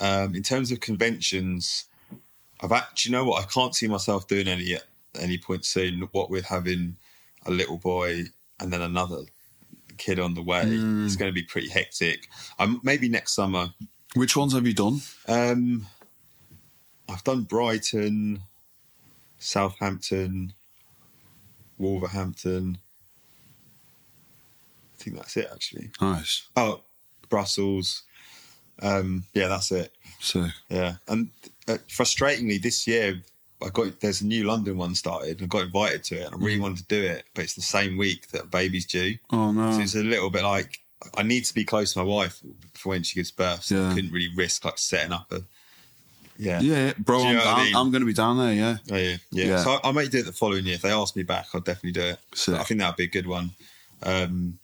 A: Um, in terms of conventions, I've actually, you know what? I can't see myself doing any at any point soon. What with having a little boy and then another kid on the way, it's going to be pretty hectic. Um, maybe next summer.
B: Which ones have you done?
A: Um, I've done Brighton, Southampton, Wolverhampton. I think that's it actually.
B: Nice.
A: Oh, Brussels. Um, yeah, that's it.
B: So
A: Yeah, and uh, frustratingly, this year I got there's a new London one started. and I got invited to it, and I really wanted to do it, but it's the same week that baby's due,
B: Oh no.
A: so it's a little bit like I need to be close to my wife for when she gives birth. So
B: Yeah.
A: I couldn't really risk like setting up a yeah.
B: yeah, bro, I'm,
A: what I mean?
B: I'm going to be down there. Yeah.
A: Oh, yeah, yeah.
B: Yeah.
A: So I, I may do it the following year. If they ask me back, I'll definitely do it.
B: Sick.
A: I think that'd be a good one. Um,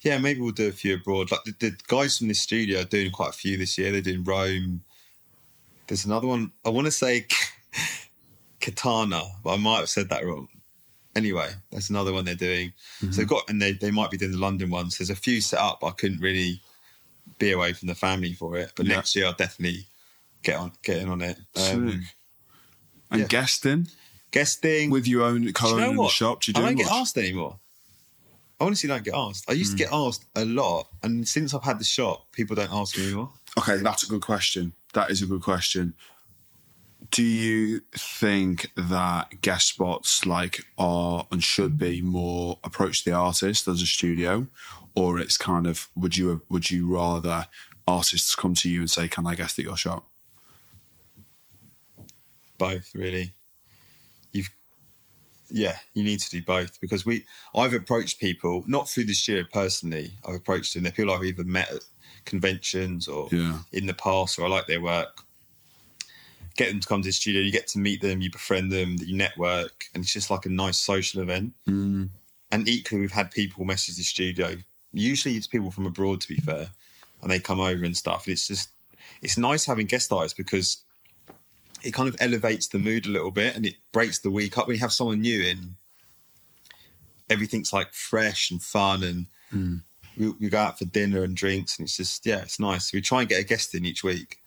A: yeah, maybe we'll do a few abroad. Like the, the guys from this studio are doing quite a few this year. They're doing Rome. There's another one. I want to say Katana, but I might have said that wrong. Anyway, that's another one they're doing. So they've got, and they, they might be doing the London ones. There's a few set up. I couldn't really be away from the family for it, but
B: Yeah.
A: next year I'll definitely get on, get in on it. Um,
B: And
A: yeah.
B: guesting
A: guesting
B: with your own
A: Do you know
B: in the shop. Do you
A: I
B: do
A: don't get asked anymore. I honestly don't get asked. I used to get asked a lot, and since I've had the shop, people don't ask me anymore.
B: Okay, that's a good question. That is a good question. Do you think that guest spots like are and should be more approach the artist as a studio, or it's kind of would you would you rather artists come to you and say, "Can I guest at your shop"?
A: Both, really. You've, yeah, you need to do both because we. I've approached people not through this year personally. I've approached them. They're people I've either met at conventions or
B: Yeah.
A: in the past, or I like their work. Get them to come to the studio. You get to meet them. You befriend them. You network, and it's just like a nice social event.
B: Mm.
A: and equally we've had people message the studio usually it's people from abroad to be fair and they come over and stuff and it's just it's nice having guest artists because it kind of elevates the mood a little bit and it breaks the week up. When you have someone new in, everything's like fresh and fun and
B: Hmm.
A: We, we go out for dinner and drinks and it's just yeah, it's nice. We try and get a guest in each week.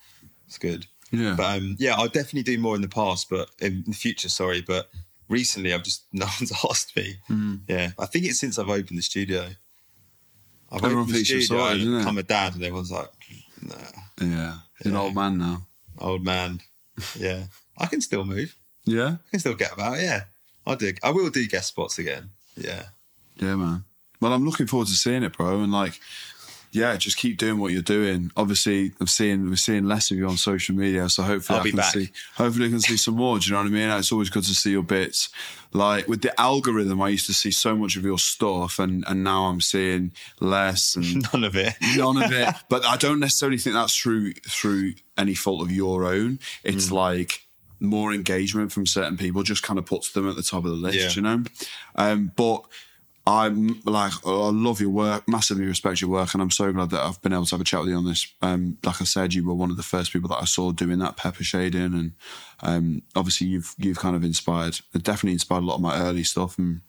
A: It's good.
B: Yeah.
A: But um, yeah, I'll definitely do more in the past, but in the future, sorry. But recently, I've just (laughs) no one's asked me.
B: Hmm.
A: Yeah, I think it's since I've opened the studio. I've
B: Everyone
A: opened the studio
B: sorted,
A: and
B: isn't it?
A: become a dad, and everyone's like, "Nah,
B: yeah. You're an
A: Yeah.
B: old man now.
A: old man." Yeah, I can still move.
B: Yeah.
A: I can still get about. Yeah, I'll do. I will do guest spots again. Yeah,
B: Yeah, man. Well, I'm looking forward to seeing it, bro. And like, yeah, just keep doing what you're doing. Obviously, I'm seeing we're seeing less of you on social media, so hopefully
A: I'll
B: I can
A: back.
B: see. Hopefully, I can see some more. Do you know what I mean? It's always good to see your bits. Like with the algorithm, I used to see so much of your stuff, and and now I'm seeing less and (laughs)
A: none of it.
B: none of it. (laughs) But I don't necessarily think that's through through any fault of your own. It's like more engagement from certain people just kind of puts them at the top of the list,
A: Yeah.
B: you know. Um, but I'm like, I love your work, massively respect your work, and I'm so glad that I've been able to have a chat with you on this. Um, like I said, you were one of the first people that I saw doing that pepper shading, and um, obviously you've you've kind of inspired, definitely inspired a lot of my early stuff. And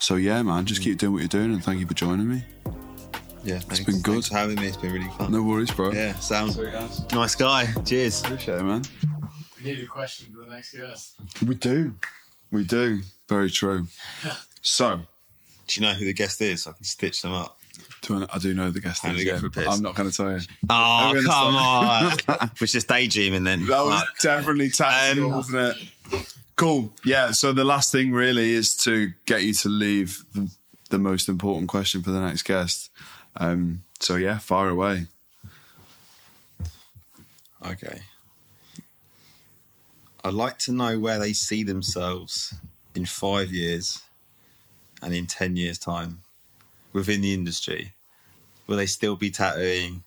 B: so yeah, man, just keep doing what you're doing, and thank you for joining me.
A: Yeah, thanks,
B: been good.
A: Thanks for having me. It's been really fun.
B: No worries, bro.
A: Yeah, sounds
D: Sorry, guys.
A: nice guy. Cheers.
B: Appreciate it, man.
D: We need a question for the next guest.
B: We do. We do. Very true. (laughs) So,
A: Do you know who the guest is? I can stitch them up.
B: do I, I do know the guest
A: Time
B: is, yeah, but. I'm not going to tell you.
A: Oh, come on. (laughs) We're just daydreaming then.
B: That was definitely tactical,
A: Um,
B: wasn't it? Cool. Yeah. So the last thing really is to get you to leave the, the most important question for the next guest. Um, so yeah, fire away.
A: Okay. I'd like to know where they see themselves in five years and in 10 years' time within the industry. Will they still be tattooing?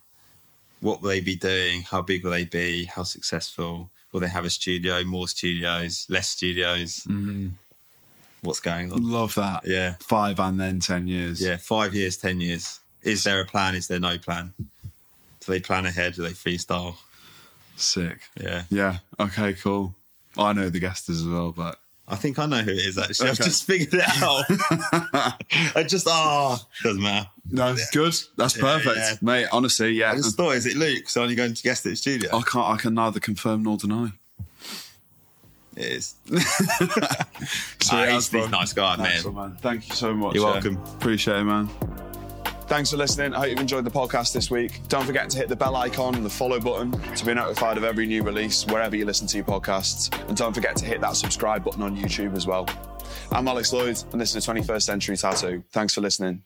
A: What will they be doing? How big will they be? How successful? Will they have a studio, more studios, less studios? Mm-hmm. What's going on?
B: Love that.
A: Yeah.
B: Five and then ten years.
A: Yeah, five years, 10 years. Is there a plan? Is there no plan? Do they plan ahead? Do they freestyle?
B: Sick.
A: Yeah.
B: Yeah. Okay. Cool. I know the guest as well, but
A: I think I know who it is actually. I've just figured it out. (laughs) I just ah doesn't matter.
B: no, good. That's perfect,
A: yeah.
B: mate. Honestly, yeah.
A: I just thought, is it Luke? So only going to guess the studio.
B: I can't. I can neither confirm nor deny.
A: It is. (laughs)
B: Sweet as,
A: he's, he's nice guy,
B: Nice
A: man.
B: one, man. Thank you so much.
A: You're
B: yeah.
A: welcome.
B: Appreciate it, man.
E: Thanks for listening. I hope you've enjoyed the podcast this week. Don't forget to hit the bell icon and the follow button to be notified of every new release wherever you listen to your podcasts. And don't forget to hit that subscribe button on YouTube as well. I'm Alex Lloyd, and this is the 21st Century Tattoo. Thanks for listening.